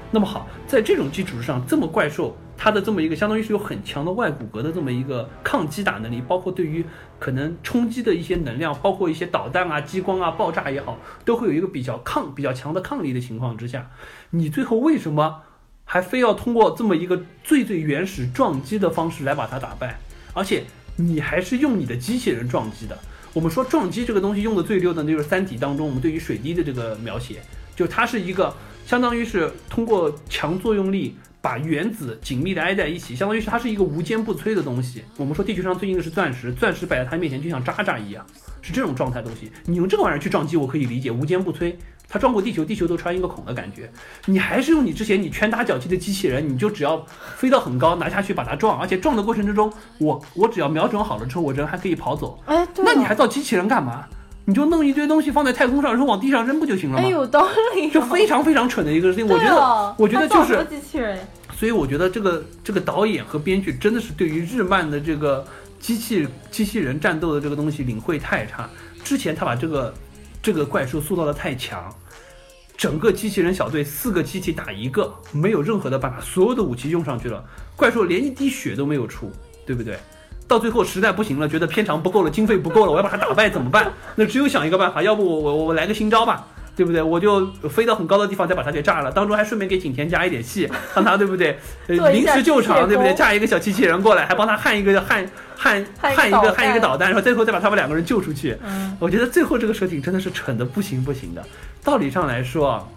Speaker 1: 那么好，在这种基础之上，这么怪兽它的这么一个相当于是有很强的外骨骼的这么一个抗击打能力，包括对于可能冲击的一些能量，包括一些导弹啊、激光啊、爆炸也好，都会有一个比较抗、比较强的抗力的情况之下，你最后为什么还非要通过这么一个最最原始撞击的方式来把它打败？而且你还是用你的机器人撞击的。我们说撞击这个东西用的最溜的，就是《三体》当中我们对于水滴的这个描写，就它是一个相当于是通过强作用力把原子紧密的挨在一起，相当于是它是一个无坚不摧的东西。我们说地球上最硬的是钻石，钻石摆在它面前就像渣渣一样，是这种状态的东西。你用这个玩意儿去撞击，我可以理解无坚不摧。它撞过地球，地球都穿一个孔的感觉。你还是用你之前你拳打脚踢的机器人，你就只要飞到很高拿下去把它撞，而且撞的过程之中，我我只要瞄准好了之后，我人还可以跑走。
Speaker 2: 哎，对哦，
Speaker 1: 那你还造机器人干嘛？你就弄一堆东西放在太空上，然后往地上扔不就行了吗？
Speaker 2: 哎有道理哦，
Speaker 1: 就非常非常蠢的一个事情。我觉得我觉得就是
Speaker 2: 机器人，
Speaker 1: 所以我觉得这个这个导演和编剧真的是对于日漫的这个机器机器人战斗的这个东西领会太差。之前他把这个这个怪兽塑造的太强，整个机器人小队四个机器打一个，没有任何的办法，所有的武器用上去了，怪兽连一滴血都没有出，对不对？到最后实在不行了，觉得片长不够了，经费不够了，我要把它打败怎么办？那只有想一个办法，要不我我我来个新招吧，对不对？我就飞到很高的地方再把它给炸了，当中还顺便给景甜加一点戏，让他对不对？临时救场，对不对？
Speaker 2: 工
Speaker 1: 炸一个小机器人过来，还帮他焊一个焊焊焊一个
Speaker 2: 焊一个导弹
Speaker 1: 然后最后再把他们两个人救出去。
Speaker 2: 嗯，
Speaker 1: 我觉得最后这个设定真的是蠢的不行不行的。道理上来说啊，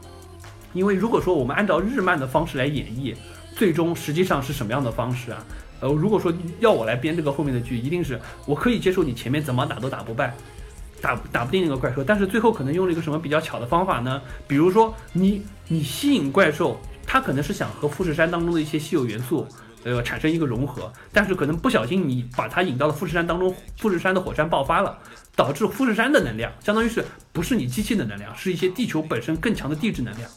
Speaker 1: 因为如果说我们按照日漫的方式来演绎，最终实际上是什么样的方式啊？呃，如果说要我来编这个后面的剧，一定是我可以接受你前面怎么打都打不败，打打不定那个怪兽，但是最后可能用了一个什么比较巧的方法呢？比如说你你吸引怪兽，它可能是想和富士山当中的一些稀有元素。呃，产生一个融合，但是可能不小心你把它引到了富士山当中，富士山的火山爆发了，导致富士山的能量，相当于是不是你机器的能量，是一些地球本身更强的地质能量，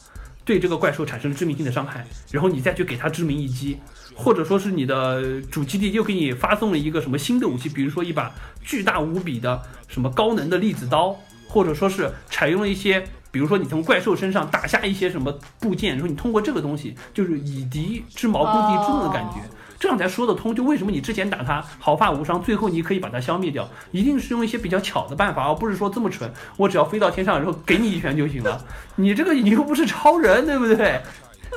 Speaker 1: 对这个怪兽产生了致命性的伤害，然后你再去给它致命一击，或者说是你的主基地又给你发送了一个什么新的武器，比如说一把巨大无比的什么高能的粒子刀，或者说是采用了一些。比如说，你从怪兽身上打下一些什么部件，然后你通过这个东西，就是以敌之矛攻敌之盾的感觉，这样才说得通。就为什么你之前打他毫发无伤，最后你可以把它消灭掉，一定是用一些比较巧的办法，而不是说这么蠢，我只要飞到天上，然后给你一拳就行了。你这个你又不是超人，对不对？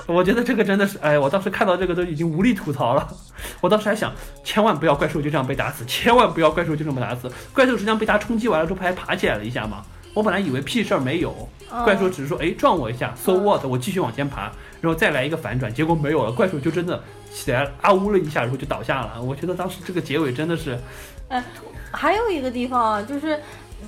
Speaker 1: 我觉得这个真的是，哎，我当时看到这个都已经无力吐槽了。我当时还想，千万不要怪兽就这样被打死，千万不要怪兽就这么打死。怪兽实际上被他冲击完了之后，不还爬起来了一下吗？我本来以为屁事儿没有，
Speaker 2: 嗯。
Speaker 1: 怪兽只是说，哎，撞我一下，so what，我继续往前爬，然后再来一个反转，结果没有了，怪兽就真的起来，啊呜了一下，然后就倒下了。我觉得当时这个结尾真的是，
Speaker 2: 还有一个地方啊，就是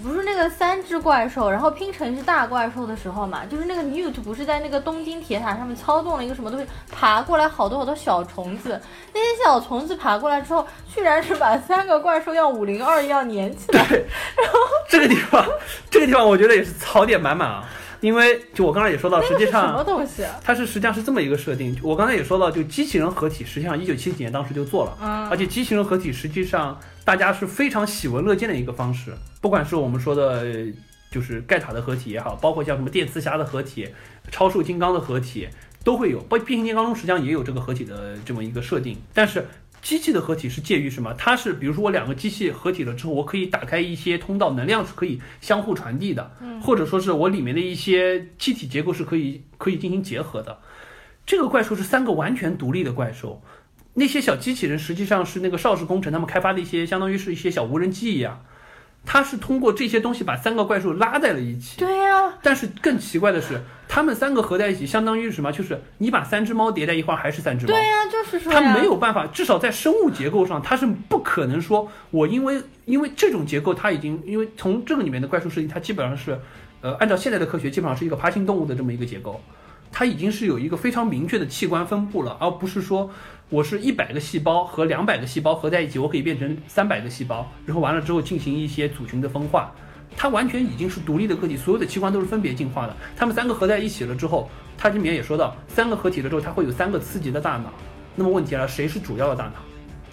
Speaker 2: 不是那个三只怪兽，然后拼成一只大怪兽的时候嘛，就是那个 Newt 不是在那个东京铁塔上面操纵了一个什么东西，爬过来好多好多小虫子，那些小虫子爬过来之后，居然是把三个怪兽要五零二一样粘起来。
Speaker 1: 对，这个地方，这个地方我觉得也是槽点满满啊，因为就我刚才也说到，实际
Speaker 2: 上什么东西？
Speaker 1: 它是实际上是这么一个设定，我刚才也说到，就机器人合体，实际上一九七几年当时就做了。
Speaker 2: 嗯
Speaker 1: 而且机器人合体实际上大家是非常喜闻乐见的一个方式，不管是我们说的，呃就是盖塔的合体也好，包括像什么电磁侠的合体、超兽金刚的合体都会有，包变形金刚中实际上也有这个合体的这么一个设定，但是。机器的合体是介于什么？它是比如说我两个机器合体了之后，我可以打开一些通道，能量是可以相互传递的，或者说是我里面的一些气体结构是可以可以进行结合的。这个怪兽是三个完全独立的怪兽，那些小机器人实际上是那个邵氏工程他们开发的一些，相当于是一些小无人机一样，它是通过这些东西把三个怪兽拉在了一起。
Speaker 2: 对呀、
Speaker 1: 但是更奇怪的是，它们三个合在一起，相当于是什么？就是你把三只猫叠在一块儿，还是三只猫。
Speaker 2: 对呀、就是说呀，
Speaker 1: 它没有办法，至少在生物结构上，它是不可能说我因为因为这种结构，它已经因为从这个里面的怪兽设计，它基本上是，呃，按照现在的科学，基本上是一个爬行动物的这么一个结构，它已经是有一个非常明确的器官分布了，而不是说我是一百个细胞和两百个细胞合在一起，我可以变成三百个细胞，然后完了之后进行一些组群的。分化。它完全已经是独立的个体，所有的器官都是分别进化的。它们三个合在一起了之后，它这里面也说到，三个合体了之后，它会有三个次级的大脑。那么问题来了，谁是主要的大脑？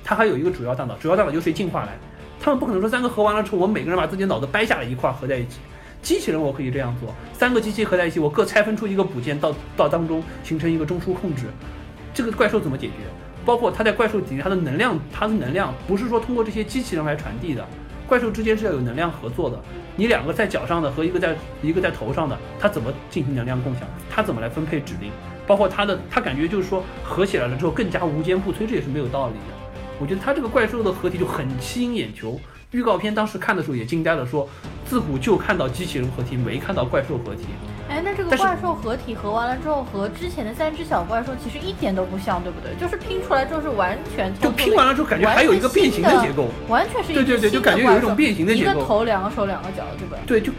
Speaker 1: 它还有一个主要大脑，主要大脑？由谁进化来？他们不可能说三个合完了之后，我每个人把自己脑？子掰下来一块合在一起。机器人我可以这样做，三个机器合在一起，我各拆分出一个部件到到当中形成一个中枢控制。这个怪兽怎么解决？包括它在怪兽体内，它的能量，它的能量不是说通过这些机器人来传递的。怪兽之间是要有能量合作的，你两个在脚上的和一个在一个在头上的，它怎么进行能量共享？它怎么来分配指令？包括它的，它感觉就是说合起来了之后更加无坚不摧，这也是没有道理的。我觉得它这个怪兽的合体就很吸引眼球。预告片当时看的时候也惊呆了，说自古就看到机器人合体，没看到怪兽合体。
Speaker 2: 哎，那这个怪兽合体合完了之后，和之前的三只小怪兽其实一点都不像，对不对？就是拼出来之后是完全
Speaker 1: 就拼完了之后，感觉还有一个变形的结构，
Speaker 2: 完全是
Speaker 1: 对对对，就感觉有一种变形的结构，
Speaker 2: 一个头两个手两个脚，对吧？
Speaker 1: 对，就。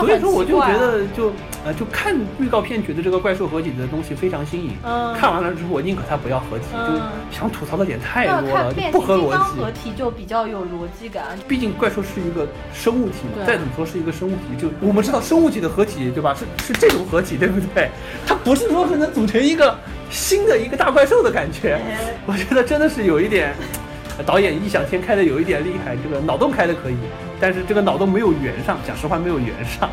Speaker 1: 所以说我就觉得就呃就看预告片觉得这个怪兽合体的东西非常新颖，嗯，看完了之后我宁可它不要合体，就想吐槽的点太多了，不合逻辑。
Speaker 2: 合体就比较有逻辑感，
Speaker 1: 毕竟怪兽是一个生物体嘛，再怎么说是一个生物体，就我们知道生物体的合体对吧？是是这种合体对不对？它不是说是能组成一个新的一个大怪兽的感觉，我觉得真的是有一点。导演异想天开的有一点厉害，这个脑洞开的可以，但是这个脑洞没有圆上，讲实话没有圆上。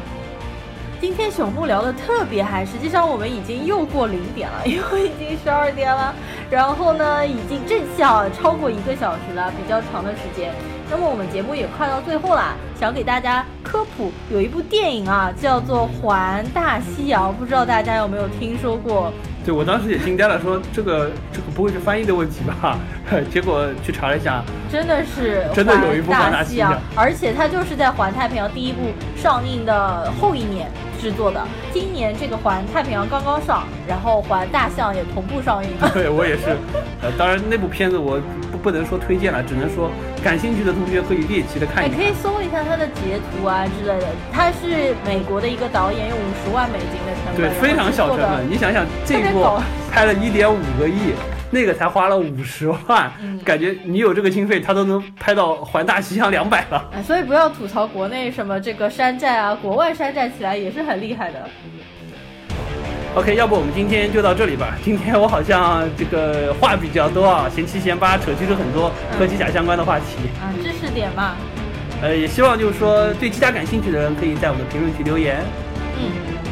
Speaker 2: 今天熊木聊的特别嗨，实际上我们已经又过零点了，因为已经十二点了，然后呢已经正向超过一个小时了，比较长的时间。那么我们节目也快到最后啦，想给大家科普，有一部电影啊，叫做《环大西洋》，不知道大家有没有听说过？
Speaker 1: 对我当时也惊呆了，说这个这个不会是翻译的问题吧？结果去查了一下，
Speaker 2: 真的是
Speaker 1: 真的有一部环大西洋，
Speaker 2: 而且它就是在环太平洋第一部上映的后一年制作的。今年这个环太平洋刚刚上，然后环大象也同步上映。
Speaker 1: 对我也是，呃，当然那部片子我不不能说推荐了，只能说感兴趣的同学可以猎奇的看一
Speaker 2: 看。可以搜一下它的截图啊之类的。它是美国的一个导演，用五十万美金的成本，
Speaker 1: 对，非常小成本。你想想这部。拍了一点五个亿，那个才花了五十万，感觉你有这个经费，他都能拍到环大西洋两百了。
Speaker 2: 所以不要吐槽国内什么这个山寨啊，国外山寨起来也是很厉害的。
Speaker 1: OK，要不我们今天就到这里吧。今天我好像这个话比较多啊，闲七闲八扯其实很多和机甲相关的话题
Speaker 2: 啊，知识点嘛。
Speaker 1: 呃，也希望就是说对机甲感兴趣的人可以在我们的评论区留言。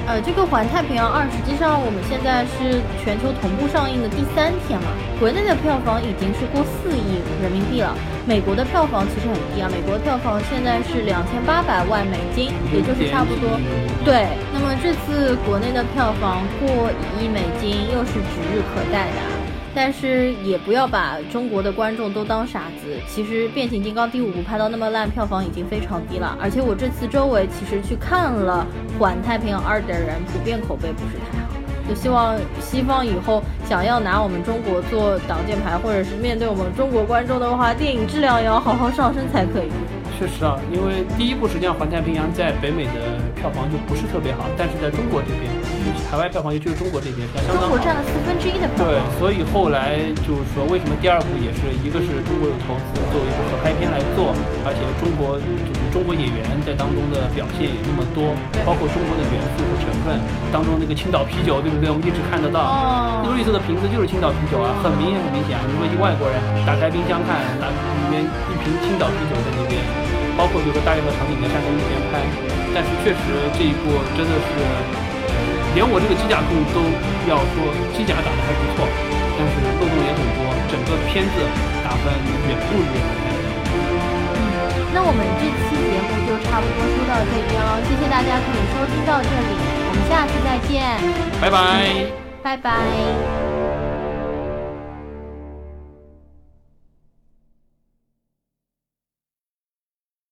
Speaker 2: 呃，这个《环太平洋二》实际上我们现在是全球同步上映的第三天嘛，国内的票房已经是过四亿人民币了。美国的票房其实很低啊，美国的票房现在是两千八百万美金，也就是差不多。对，那么这次国内的票房过一亿美金，又是指日可待的。但是也不要把中国的观众都当傻子。其实《变形金刚》第五部拍到那么烂，票房已经非常低了。而且我这次周围其实去看了《环太平洋二》的人，普遍口碑不是太好。就希望西方以后想要拿我们中国做挡箭牌，或者是面对我们中国观众的话，电影质量也要好好上升才可以。
Speaker 1: 确实啊，因为第一部实际上《环太平洋》在北美的票房就不是特别好，但是在中国这边，海外票房也就是中国这边相当好。中
Speaker 2: 国占了四分之一的票房。
Speaker 1: 对，所以后来就是说，为什么第二部也是一个是中国有投资作为一个合拍片来做，而且中国就是中国演员在当中的表现也那么多，包括中国的元素和成分当中那个青岛啤酒，对不对？我们一直看得到，那个绿色的瓶子就是青岛啤酒啊，很明显很明显啊。如果一外国人打开冰箱看，那里面一瓶青岛啤酒在那边。包括比如说大量的场景在山东那边拍，但是确实这一部真的是，连我这个机甲控都要说机甲打的还不错，但是漏洞也很多，整个片子打分远不如《
Speaker 2: 嗯，那我们这期节目就差不多说到这边了，谢谢大家可以收听到这里，我们下次再见，
Speaker 1: 拜拜，
Speaker 2: 拜拜。